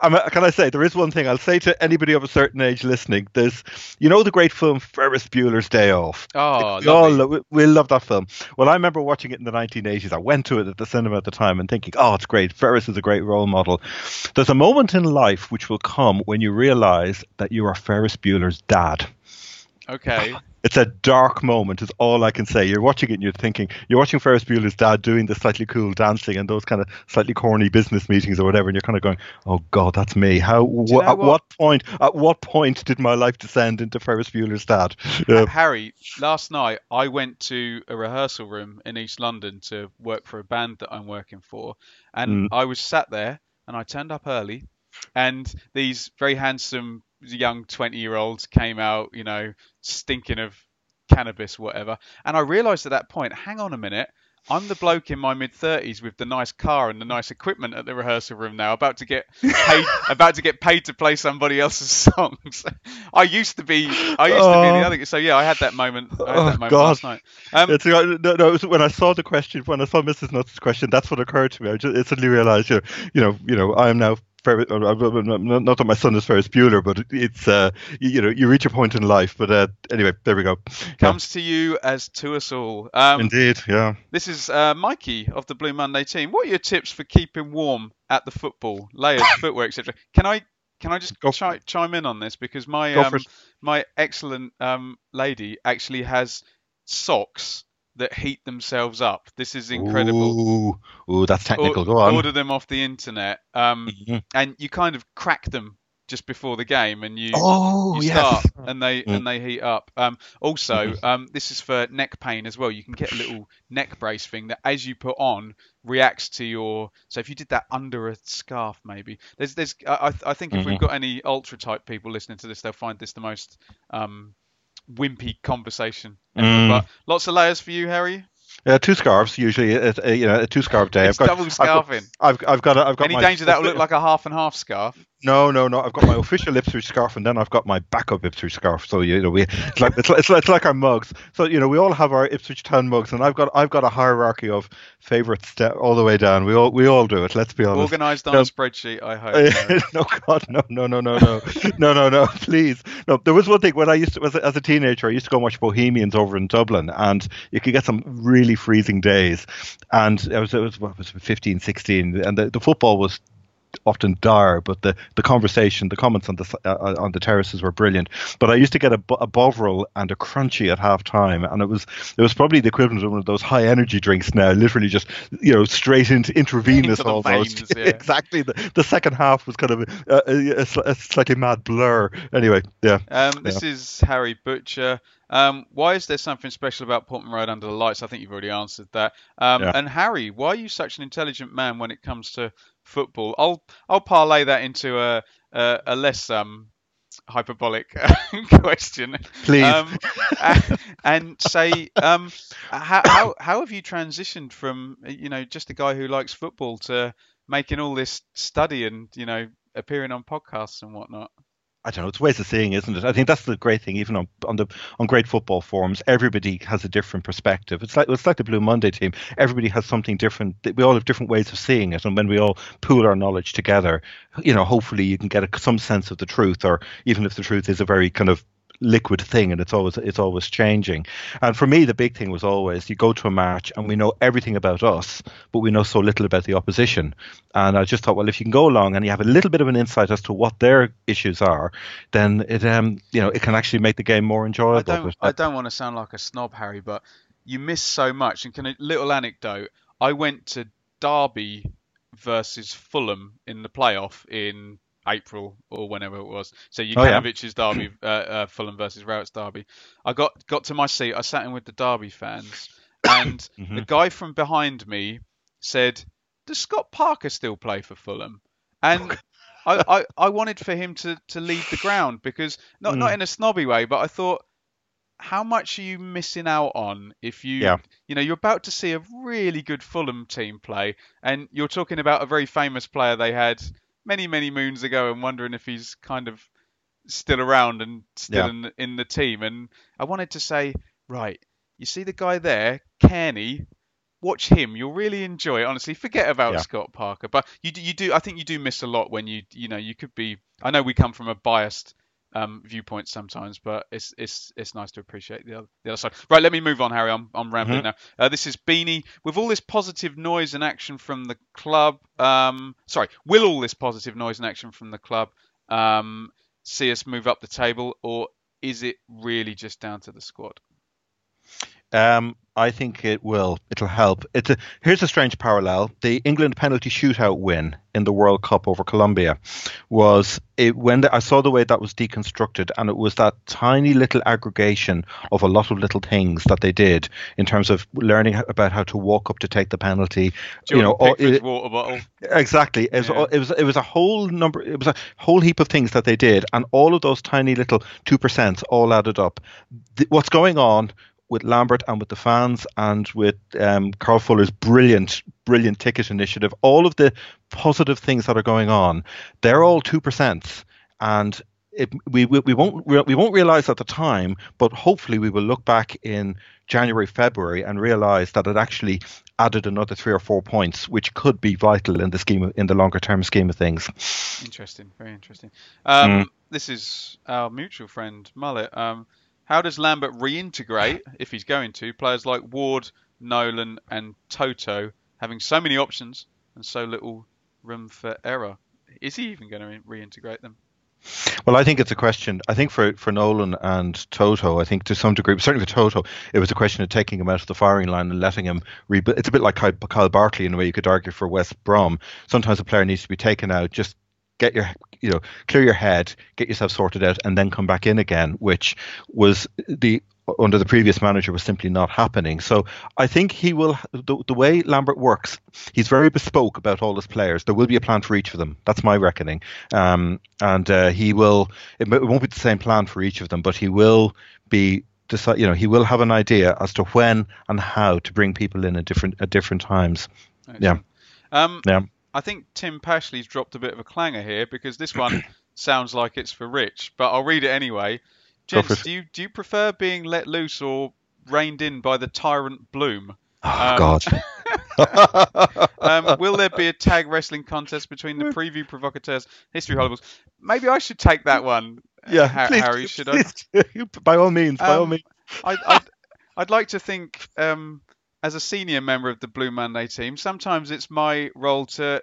Um, can I say there is one thing I'll say to anybody of a certain age listening? There's you know the great film Ferris Bueller's Day Off. Oh, we all lo- we, we love that film. Well, I remember watching it in the 1980s. I went to it at the cinema at the time and thinking, oh, it's great. Ferris is a great role model. There's a moment in life which will come when you realize that you are Ferris Bueller's dad. Okay. It's a dark moment, is all I can say. You're watching it and you're thinking, you're watching Ferris Bueller's dad doing the slightly cool dancing and those kind of slightly corny business meetings or whatever, and you're kind of going, oh God, that's me. How? you know at what? what point? At what point did my life descend into Ferris Bueller's dad? Uh, Uh, Harry, last night I went to a rehearsal room in East London to work for a band that I'm working for, and Mm. I was sat there and I turned up early, and these very handsome young 20 year olds came out, you know, stinking of cannabis, whatever, and I realised at that point, hang on a minute. I'm the bloke in my mid 30s with the nice car and the nice equipment at the rehearsal room now, about to get paid, about to get paid to play somebody else's songs. I used to be, I used to be the Oh. other. So yeah, I had that moment. I had Oh, that moment God. last night. Um, It's, no, no, it was when I saw the question, when I saw Mrs. Nutt's question, that's what occurred to me. I just I suddenly realised, you know, you know, you know, I am now. Ferris, uh, uh, not that my son is Ferris Bueller, but it's uh, you, you know, you reach a point in life. But uh, anyway, there we go. Yeah, comes to you as to us all. Um, indeed, yeah. this is uh, Mikey of the Blue Monday team. What are your tips for keeping warm at the football, layers, footwear, etc.? Can I can I just chi- chime in on this because my um, my excellent um, lady actually has socks that heat themselves up. This is incredible. Ooh, ooh, that's technical. Go on. Order them off the internet, um, Mhm. and you kind of crack them just before the game, and you Oh, you yes. start and they Mm. and they heat up. Um, also, Mhm. um, this is for neck pain as well. You can get a little neck brace thing that, as you put on, reacts to your. So if you did that under a scarf, maybe there's there's. I I- think if we've Mm-hmm. got any ultra type people listening to this, they'll find this the most um, wimpy conversation. Mm. But lots of layers for you, Harry. Uh, two scarves usually. Uh, you know, a two scarf day. It's I've got, double I've got- scarfing. I've, I've got. a- I've got Any my, danger that will look like a half and half scarf? No, no, no. I've got my official Ipswich scarf, and then I've got my backup Ipswich scarf. So you know, we it's like it's like, it's like, it's like our mugs. So you know, we all have our Ipswich Town mugs, and I've got I've got a hierarchy of favourites sta- all the way down. We all we all do it. Let's be honest. Organised on No. a spreadsheet, I hope. No, God, no, no, no, no, no, no, no, no, please. No, there was one thing when I used to, as a, as a teenager, I used to go and watch Bohemians over in Dublin, and you could get some really freezing days. And I was, it was, what was 15, 16, and the, the football was often dire, but the, the conversation, the comments on the uh, on the terraces were brilliant. But I used to get a, a Bovril and a crunchy at half time, and it was it was probably the equivalent of one of those high energy drinks now, literally just you know straight into intravenous Into almost. veins, yeah. exactly. The, the second half was kind of a, a, a, a slightly mad blur. Anyway, yeah. Um, this is Harry Butcher. Um, why is there something special about Portman Road under the lights? I think you've already answered that. Um, Yeah. And Harry, why are you such an intelligent man when it comes to football? I'll I'll parlay that into a a, a less um hyperbolic question. Please. Um, and say, um, how, how how have you transitioned from you know just a guy who likes football to making all this study and you know appearing on podcasts and whatnot? I don't know. It's ways of seeing, isn't it? I think that's the great thing. Even on on the on great football forums, everybody has a different perspective. It's like it's like the Blue Monday team. Everybody has something different. We all have different ways of seeing it, and when we all pool our knowledge together, you know, hopefully you can get a, some sense of the truth, or even if the truth is a very kind of liquid thing and it's always it's always changing and for me the big thing was always you go to a match and we know everything about us but we know so little about the opposition and i just thought well if you can go along and you have a little bit of an insight as to what their issues are then it um you know it can actually make the game more enjoyable I don't, I don't want to sound like a snob, Harry, but you miss so much. And can a little anecdote? I went to Derby versus Fulham in the playoff in April or whenever it was. So Oh, yeah. Jokanovic's Derby, uh, uh, Fulham versus Rowett's Derby. I got got to my seat. I sat in with the Derby fans, and Mm-hmm. the guy from behind me said, "Does Scott Parker still play for Fulham?" And I, I, I wanted for him to, to leave the ground because not not Mm. in a snobby way, but I thought, how much are you missing out on if you Yeah. you know you're about to see a really good Fulham team play, and you're talking about a very famous player they had many many moons ago, and wondering if he's kind of still around and still Yeah. in in the team. And I wanted to say, right, you see the guy there, Cairney. Watch him. You'll really enjoy it. Honestly, forget about Yeah. Scott Parker. But you do, you do. I think you do miss a lot when you you know you could be. I know we come from a biased um, viewpoint sometimes, but it's it's it's nice to appreciate the other, the other side. Right, let me move on, Harry. I'm I'm rambling Mhm. now. Uh, this is Beanie with all this positive noise and action from the club. Um, sorry, will all this positive noise and action from the club um, see us move up the table, or is it really just down to the squad? Um, I think it will. It'll help. It's a, here's a strange parallel. The England penalty shootout win in the World Cup over Colombia was it, when the, I saw the way that was deconstructed, and it was that tiny little aggregation of a lot of little things that they did in terms of learning about how to walk up to take the penalty. You know, all- it- water bottle. Exactly. It was, Yeah. it was it was a whole number. It was a whole heap of things that they did, and all of those tiny little two percent all added up. Th- what's going on with Lambert and with the fans and with um, Carl Fuller's brilliant, brilliant ticket initiative, all of the positive things that are going on, they're all two percent, and it, we, we we won't we won't realize at the time, but hopefully we will look back in January, February, and realize that it actually added another three or four points, which could be vital in the scheme of, in the longer term scheme of things. Interesting, very interesting. Um, Mm. This is our mutual friend Mullet. Um, how does Lambert reintegrate, if he's going to, players like Ward, Nolan, and Toto, having so many options and so little room for error? Is he even going to reintegrate them? Well, I think it's a question. I think for, for Nolan and Toto, I think to some degree, certainly for Toto, it was a question of taking him out of the firing line and letting him rebuild. It's a bit like Kyle, Kyle Bartley in a way you could argue for West Brom. Sometimes a player needs to be taken out, just get your, you know, clear your head, get yourself sorted out, and then come back in again, which was the under the previous manager was simply not happening. So I think he will. The, the way Lambert works, he's very bespoke about all his players. There will be a plan for each of them. That's my reckoning. Um, and uh, he will. It, it won't be the same plan for each of them, but he will be. Decide, you know, he will have an idea as to when and how to bring people in at different at different times. Yeah. Um, Yeah. I think Tim Pashley's dropped a bit of a clanger here because this one sounds like it's for Rich, but I'll read it anyway. Gents, do you do you prefer being let loose or reined in by the tyrant Bloom? Oh Um, God. Um, will there be a tag wrestling contest between the preview provocateurs, history holdables? Maybe I should take that one. uh, yeah, Ha- please, Harry, should I? by all means, by all Um, means. I'd, I'd, I'd like to think, um, as a senior member of the Blue Monday team, sometimes it's my role to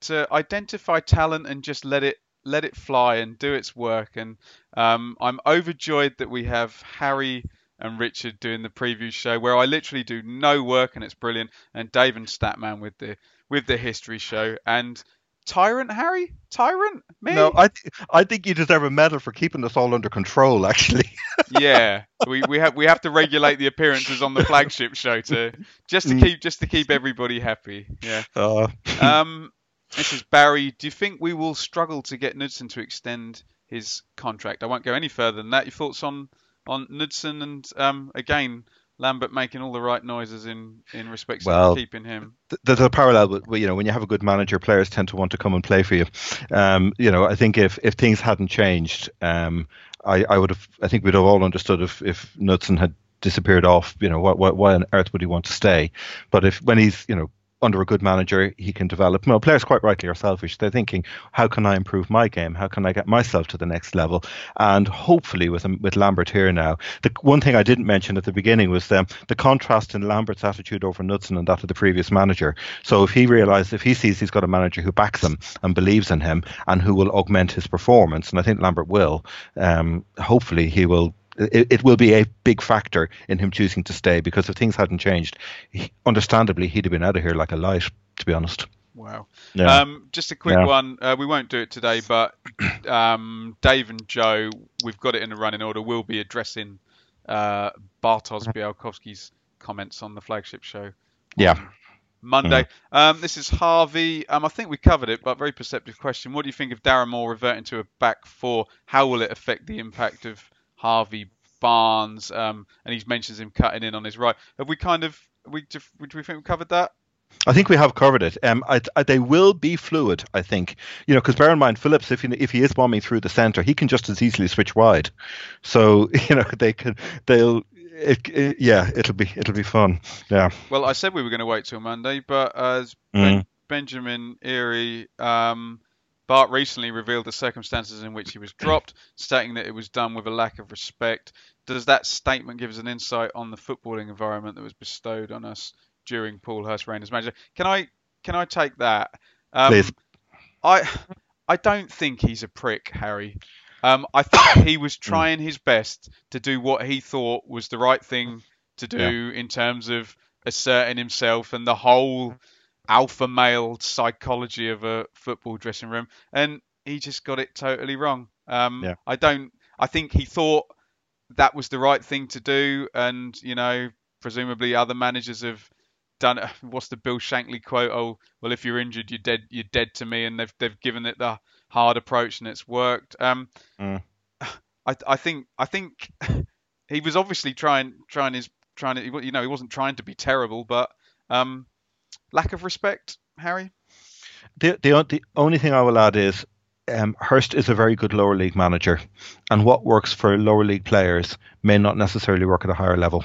to identify talent and just let it let it fly and do its work. And um, I'm overjoyed that we have Harry and Richard doing the preview show, where I literally do no work and it's brilliant. And Dave and Statman with the with the history show and. Tyrant Harry? Tyrant? Me? No, I th- I think you deserve a medal for keeping us all under control. Actually, yeah, we, we have we have to regulate the appearances on the flagship show to just to Mm. keep just to keep everybody happy. Yeah. uh, Um, this is Barry. Do you think we will struggle to get Knudsen to extend his contract? I won't go any further than that. Your thoughts on on Knudsen and um again Lambert making all the right noises in in respect to keeping him. th- there's a parallel with with, you know when you have a good manager, players tend to want to come and play for you. Um, you know, I think if if things hadn't changed, um, I I would have I think we'd have all understood if if Knudsen had disappeared off. You know, what why, why on earth would he want to stay? But if when he's you know under a good manager, he can develop. Well, players quite rightly are selfish. They're thinking, how can I improve my game? How can I get myself to the next level? And hopefully, with with Lambert here now, the one thing I didn't mention at the beginning was um, the contrast in Lambert's attitude over Knudsen and that of the previous manager. So if he realizes, if he sees he's got a manager who backs him and believes in him and who will augment his performance, and I think Lambert will, um, hopefully he will. It, it will be a big factor in him choosing to stay because if things hadn't changed, he, understandably he'd have been out of here like a light. To be honest. Wow. Yeah. Um, just a quick Yeah. one. Uh, we won't do it today, but um, Dave and Joe, we've got it in a running order. We'll be addressing uh, Bartosz Białkowski's comments on the flagship show. Yeah. on Monday. Um, this is Harvey. Um, I think we covered it, but very perceptive question. What do you think of Darren Moore reverting to a back four? How will it affect the impact of Harvey Barnes? Um, and he mentions him cutting in on his right. Have we kind of we do we think we covered that? I think we have covered it. Um, I, I, they will be fluid. I think you know because bear in mind Phillips, if he, if he is bombing through the centre, he can just as easily switch wide. So you know they can they'll it, it, yeah, it'll be it'll be fun. Yeah. Well, I said we were going to wait till Monday, but as ben, Benjamin Erie, um, Bart recently revealed the circumstances in which he was dropped, stating that it was done with a lack of respect. Does that statement give us an insight on the footballing environment that was bestowed on us during Paul Hurst's reign as manager? Can I can I take that? Um, Please. I I don't think he's a prick, Harry. Um, I think he was trying his best to do what he thought was the right thing to do yeah. in terms of asserting himself and the whole alpha male psychology of a football dressing room, and he just got it totally wrong. Um, yeah. I don't. I think he thought that was the right thing to do, and you know, presumably other managers have done. What's the Bill Shankly quote? Oh, well, if you're injured, you're dead. You're dead to me, and they've they've given it the hard approach, and it's worked. Um, mm. I, I think I think he was obviously trying trying his trying to you know he wasn't trying to be terrible, but um, lack of respect, Harry. The the the only thing I will add is um, Hurst is a very good lower league manager, and what works for lower league players may not necessarily work at a higher level.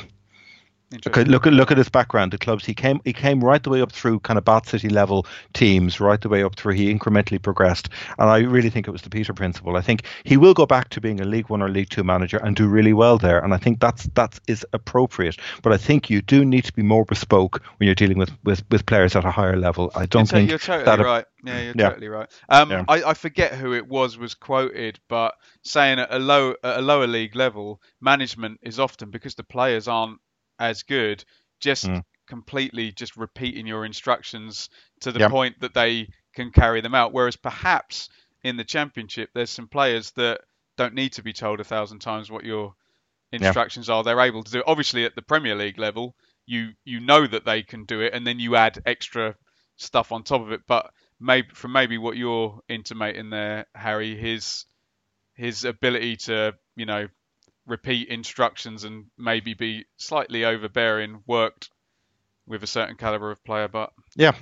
Okay, look at look at his background. The clubs he came he came right the way up through kind of Bath City level teams, right the way up through. He incrementally progressed, and I really think it was the Peter principle. I think he will go back to being a League One or League Two manager and do really well there, and I think that's that is appropriate. But I think you do need to be more bespoke when you're dealing with with, with players at a higher level. I don't you're think you're totally that right. Yeah, you're yeah. totally right. Um, yeah. I, I forget who it was was quoted, but saying at a low at a lower league level, management is often because the players aren't as good just mm. completely just repeating your instructions to the yep. point that they can carry them out. Whereas perhaps in the championship, there's some players that don't need to be told a thousand times what your instructions yep. are. They're able to do. It. Obviously, at the Premier League level, you you know that they can do it, and then you add extra stuff on top of it. But maybe from maybe what you're intimating there, Harry, his his ability to you know repeat instructions and maybe be slightly overbearing worked with a certain caliber of player. But yeah,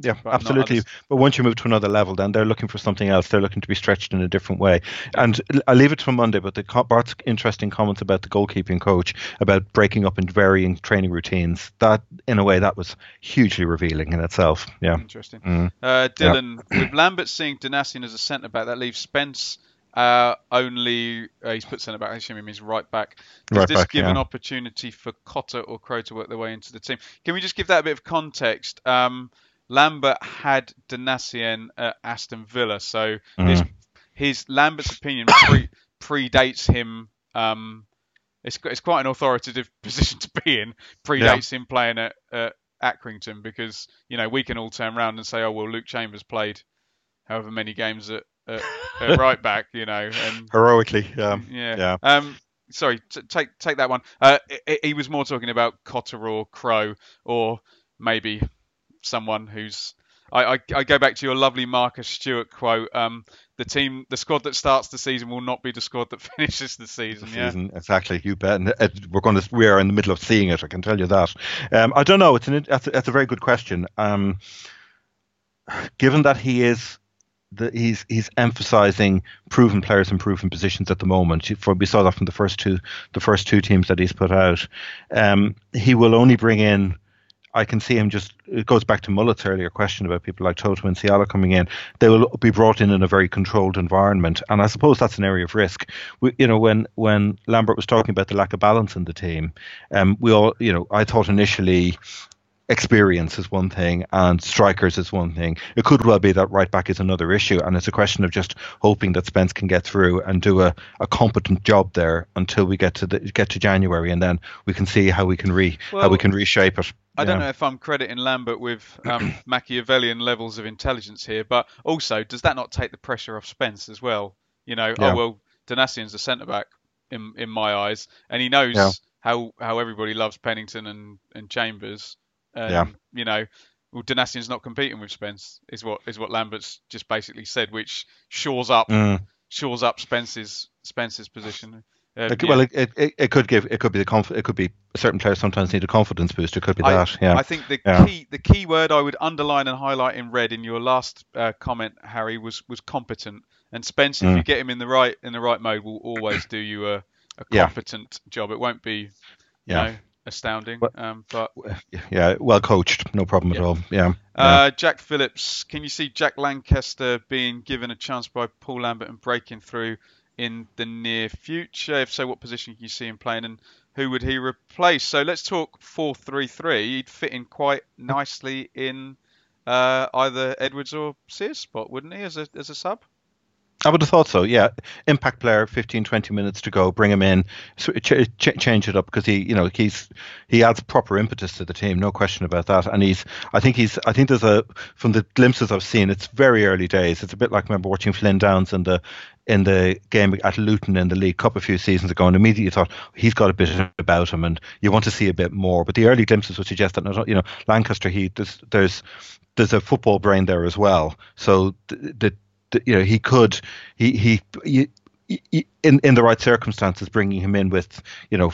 yeah, absolutely. But once you move to another level, then they're looking for something else. They're looking to be stretched in a different way. And I'll leave it for Monday. But the Bart's interesting comments about the goalkeeping coach about breaking up and varying training routines. That, in a way, that was hugely revealing in itself. Yeah, interesting. Mm. Uh, Dylan, yeah. with Lambert seeing Donacien as a centre back, that leaves Spence uh, only uh, he's put centre back. I assume he means right back. Does right this back, give yeah. an opportunity for Cotter or Crow to work their way into the team? Can we just give that a bit of context? Um, Lambert had Donacien at Aston Villa, so mm. his his Lambert's opinion pre, predates him. Um, it's it's quite an authoritative position to be in. Predates yeah. him playing at, at Accrington because you know we can all turn around and say, oh well, Luke Chambers played however many games at at, at right back, you know, and heroically, yeah, yeah. yeah. Um, sorry, t- take take that one. Uh, he was more talking about Cotter or Crowe, or maybe someone who's. I, I, I, go back to your lovely Marcus Stewart quote. Um, the team, the squad that starts the season will not be the squad that finishes the season. The season yeah? exactly. You bet. And we're going to. We are in the middle of seeing it. I can tell you that. Um, I don't know. It's an. That's a, that's a very good question. Um, given that he is he's he's emphasizing proven players and proven positions at the moment. For we saw that from the first two the first two teams that he's put out. Um, he will only bring in. I can see him just. It goes back to Mullet's earlier question about people like Toto Nsiala coming in. They will be brought in in a very controlled environment, and I suppose that's an area of risk. We, you know, when when Lambert was talking about the lack of balance in the team, um, we all, you know, I thought initially experience is one thing and strikers is one thing. It could well be that right back is another issue, and it's a question of just hoping that Spence can get through and do a, a competent job there until we get to the, get to January, and then we can see how we can re well, how we can reshape it. I don't know if I'm crediting Lambert with um, Machiavellian levels of intelligence here, but also does that not take the pressure off Spence as well? You know, oh, yeah. oh well, Donacien's a centre back in in my eyes, and he knows yeah. how how everybody loves Pennington and and Chambers. Um, yeah. You know, well, Donacien's not competing with Spence, is what is what Lambert's just basically said, which shores up Mm. shores up Spence's Spence's position. Uh, It could- yeah. Well, it, it, it could give it could be the conf- it could be certain players sometimes need a confidence boost. It could be I, that. Yeah. I think the Yeah. key the key word I would underline and highlight in red in your last uh, comment, Harry, was was competent. And Spence, if Mm. you get him in the right in the right mode, will always do you a, a Yeah. competent job. It won't be, you Yeah. know, astounding. Um, but yeah, well coached, no problem Yeah. at all. Yeah. Uh, Jack Phillips, can you see Jack Lankester being given a chance by Paul Lambert and breaking through in the near future? If so, what position can you see him playing and who would he replace? So let's talk 4 3 3. He'd fit in quite nicely in uh, either Edwards or Sears spot, wouldn't he, as a, as a sub? I would have thought so. Yeah, impact player, 15, 20 minutes to go, bring him in, ch- ch- change it up because he, you know, he's he adds proper impetus to the team, no question about that. And he's, I think he's, I think there's a from the glimpses I've seen, it's very early days. It's a bit like I remember watching Flynn Downes in the in the game at Luton in the League Cup a few seasons ago, and immediately thought he's got a bit about him, and you want to see a bit more. But the early glimpses would suggest that, you know, Lankester, he there's there's there's a football brain there as well. So the, the you know he could he he. he in in the right circumstances, bringing him in with you know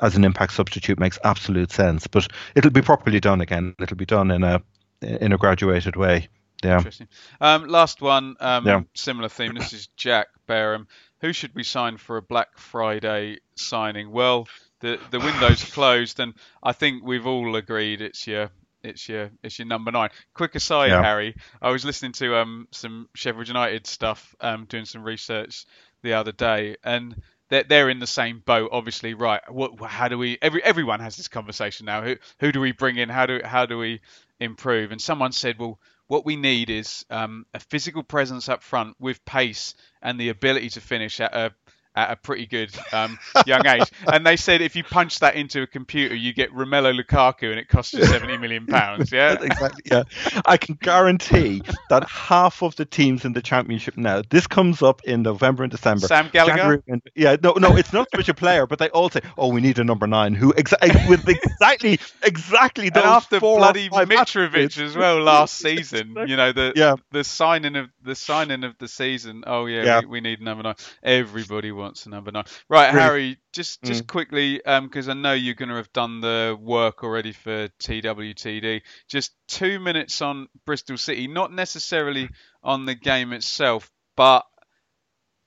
as an impact substitute makes absolute sense. But it'll be properly done again. It'll be done in a in a graduated way. Yeah. Interesting. Um, last one, um, Yeah. similar theme. This is Jack Barham. Who should we sign for a Black Friday signing? Well, the the window's closed, and I think we've all agreed it's your it's your it's your number nine. Quick aside, Yeah. Harry. I was listening to um some Sheffield United stuff, um doing some research the other day, and they're they're in the same boat. Obviously, right? What how do we? Every everyone has this conversation now. Who who do we bring in? How do how do we improve? And someone said, well. What we need is um, a physical presence up front with pace and the ability to finish at a at a pretty good um, young age. And they said if you punch that into a computer, you get Romelu Lukaku, and it costs you seventy million pounds. Yeah, exactly. Yeah, I can guarantee that half of the teams in the championship now. This comes up in November and December. Sam Gallagher? January and- yeah, no, no, it's not so much a player, but they all say, "Oh, we need a number nine who exa- with exactly, exactly those and after four bloody Mitrovic as well last season, you know the Yeah. the signing of the signing of the season. Oh yeah, Yeah. We, we need number nine. Everybody wants a number nine. Right? Harry, just just Mm. quickly, because I know you're going to have done the work already for TWTD. Just two minutes on Bristol City, not necessarily on the game itself, but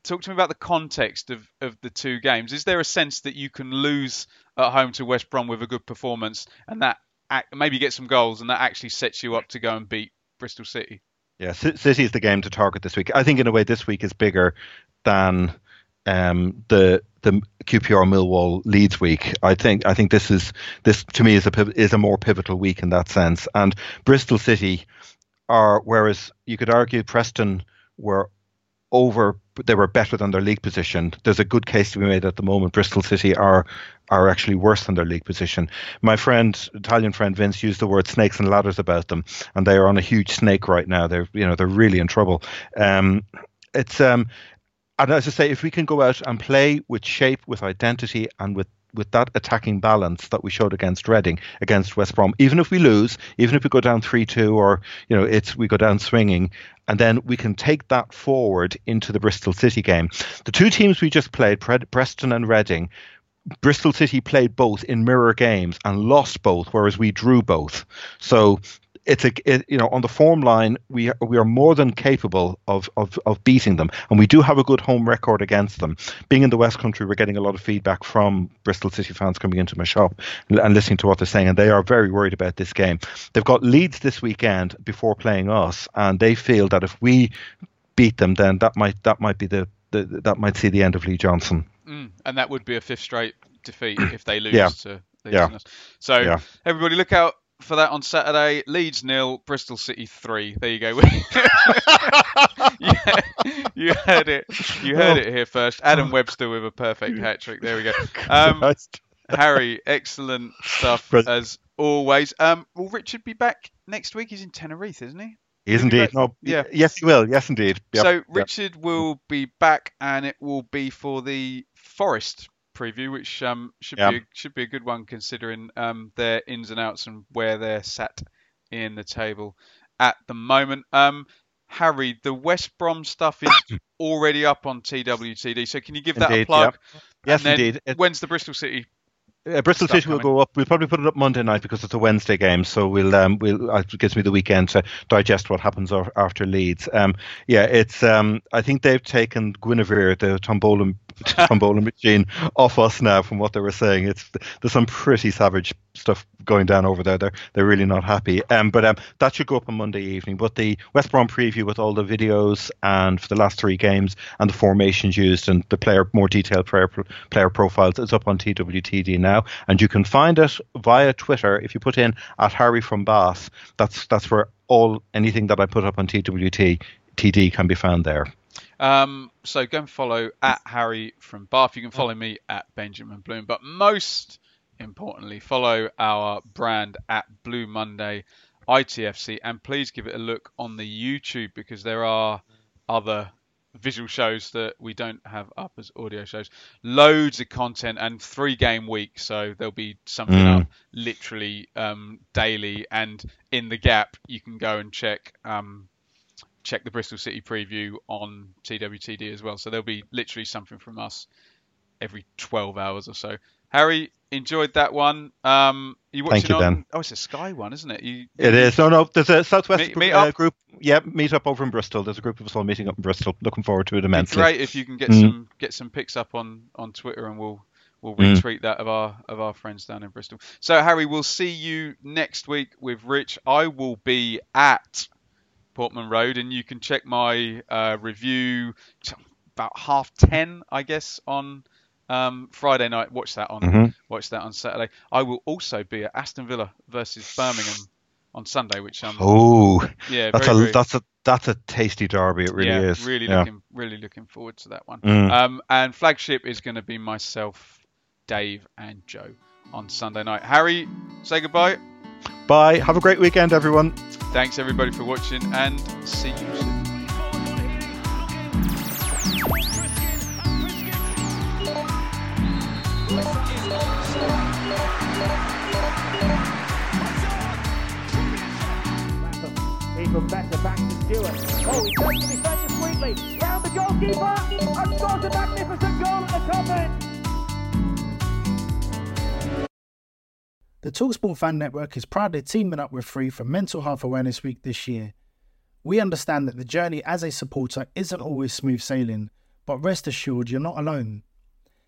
talk to me about the context of, of the two games. Is there a sense that you can lose at home to West Brom with a good performance and that maybe get some goals and that actually sets you up to go and beat Bristol City? Yeah, City is the game to target this week. I think in a way this week is bigger than um, the the QPR Millwall Leeds week. I think I think this is this to me is a is a more pivotal week in that sense. And Bristol City are whereas you could argue Preston were over they were better than their league position. There's a good case to be made at the moment. Bristol City are are actually worse than their league position. My friend, Italian friend Vince, used the word snakes and ladders about them, and they are on a huge snake right now. They're you know they're really in trouble. Um, it's um, and as I say, if we can go out and play with shape, with identity, and with with that attacking balance that we showed against Reading, against West Brom, even if we lose, even if we go down three two, or you know it's we go down swinging, and then we can take that forward into the Bristol City game. The two teams we just played, Pre- Preston and Reading, Bristol City played both in mirror games and lost both, whereas we drew both. So it's a it, you know on the form line we we are more than capable of, of of beating them, and we do have a good home record against them. Being in the West Country, we're getting a lot of feedback from Bristol City fans coming into my shop and, listening to what they're saying, and they are very worried about this game. They've got Leeds this weekend before playing us, and they feel that if we beat them, then that might that might be the, the that might see the end of Lee Johnson. Mm, and that would be a fifth straight defeat if they lose Yeah. to. Yeah. So Yeah. everybody look out for that on Saturday. Leeds nil, Bristol City three. There you go. yeah, you heard it. You heard it here first. Adam Webster with a perfect hat trick. There we go. Um, Harry, excellent stuff as always. Um, will Richard be back next week? He's in Tenerife, isn't he? He is indeed. No, Yeah. Yes, he will. Yes, indeed. Yep, So yep. Richard will be back, and it will be for the Forest preview, which um, should Yeah. be a, should be a good one considering um, their ins and outs and where they're sat in the table at the moment. Um, Harry, the West Brom stuff is already up on TWTD, so can you give that Indeed, a plug? yep. Yes, then indeed. It- When's the Bristol City? Uh, Bristol City will go up. We'll probably put it up Monday night because it's a Wednesday game, so we'll um, we'll uh, it gives me the weekend to digest what happens after Leeds. Um, yeah, it's um, I think they've taken Guinevere, the tombola tombola machine, off us now. From what they were saying, it's there's some pretty savage stuff going down over there. They're they're really not happy. Um, but um, that should go up on Monday evening. But the West Brom preview with all the videos and for the last three games and the formations used and the player more detailed player player profiles is up on TWTD now, and you can find it via Twitter if you put in at Harry from Bath. That's that's where all anything that I put up on TWT TD can be found there. Um, so go and follow at Harry from Bath. You can follow me at Benjamin Bloom, but most importantly, follow our brand at Blue Monday ITFC, and please give it a look on the YouTube because there are other visual shows that we don't have up as audio shows. Loads of content and three game week, so there'll be something Mm. up literally um, daily. And in the gap, you can go and check um, check the Bristol City preview on TWTD as well. So there'll be literally something from us every 12 hours or so. Harry, enjoyed that one. Um, you watching Thank you, on? Dan. Oh, it's a Sky one, isn't it? You, It is. No, no. There's a Southwest Meet- group, meet uh, group. Yeah, meet up over in Bristol. There's a group of us all meeting up in Bristol. Looking forward to it immensely. great if you can get Mm. some get some pics up on on Twitter, and we'll we'll Mm. retweet that of our of our friends down in Bristol. So Harry, we'll see you next week with Rich. I will be at Portman Road, and you can check my uh, review about half ten, I guess, on um, Friday night. Watch that on Mhm. watch that on Saturday. I will also be at Aston Villa versus Birmingham on Sunday, which um Oh, yeah that's very, a very- that's a that's a tasty derby. It really yeah, is. really yeah. looking really looking forward to that one. Mm. Um, and flagship is going to be myself, Dave, and Joe on Sunday night. Harry, say goodbye. Bye. Have a great weekend, everyone. Thanks everybody for watching, and see you soon. Back to. Oh. Round the goalkeeper. And a magnificent goal at the top end. The Talksport Fan Network is proudly teaming up with Free for Mental Health Awareness Week this year. We understand that the journey as a supporter isn't always smooth sailing, but rest assured you're not alone.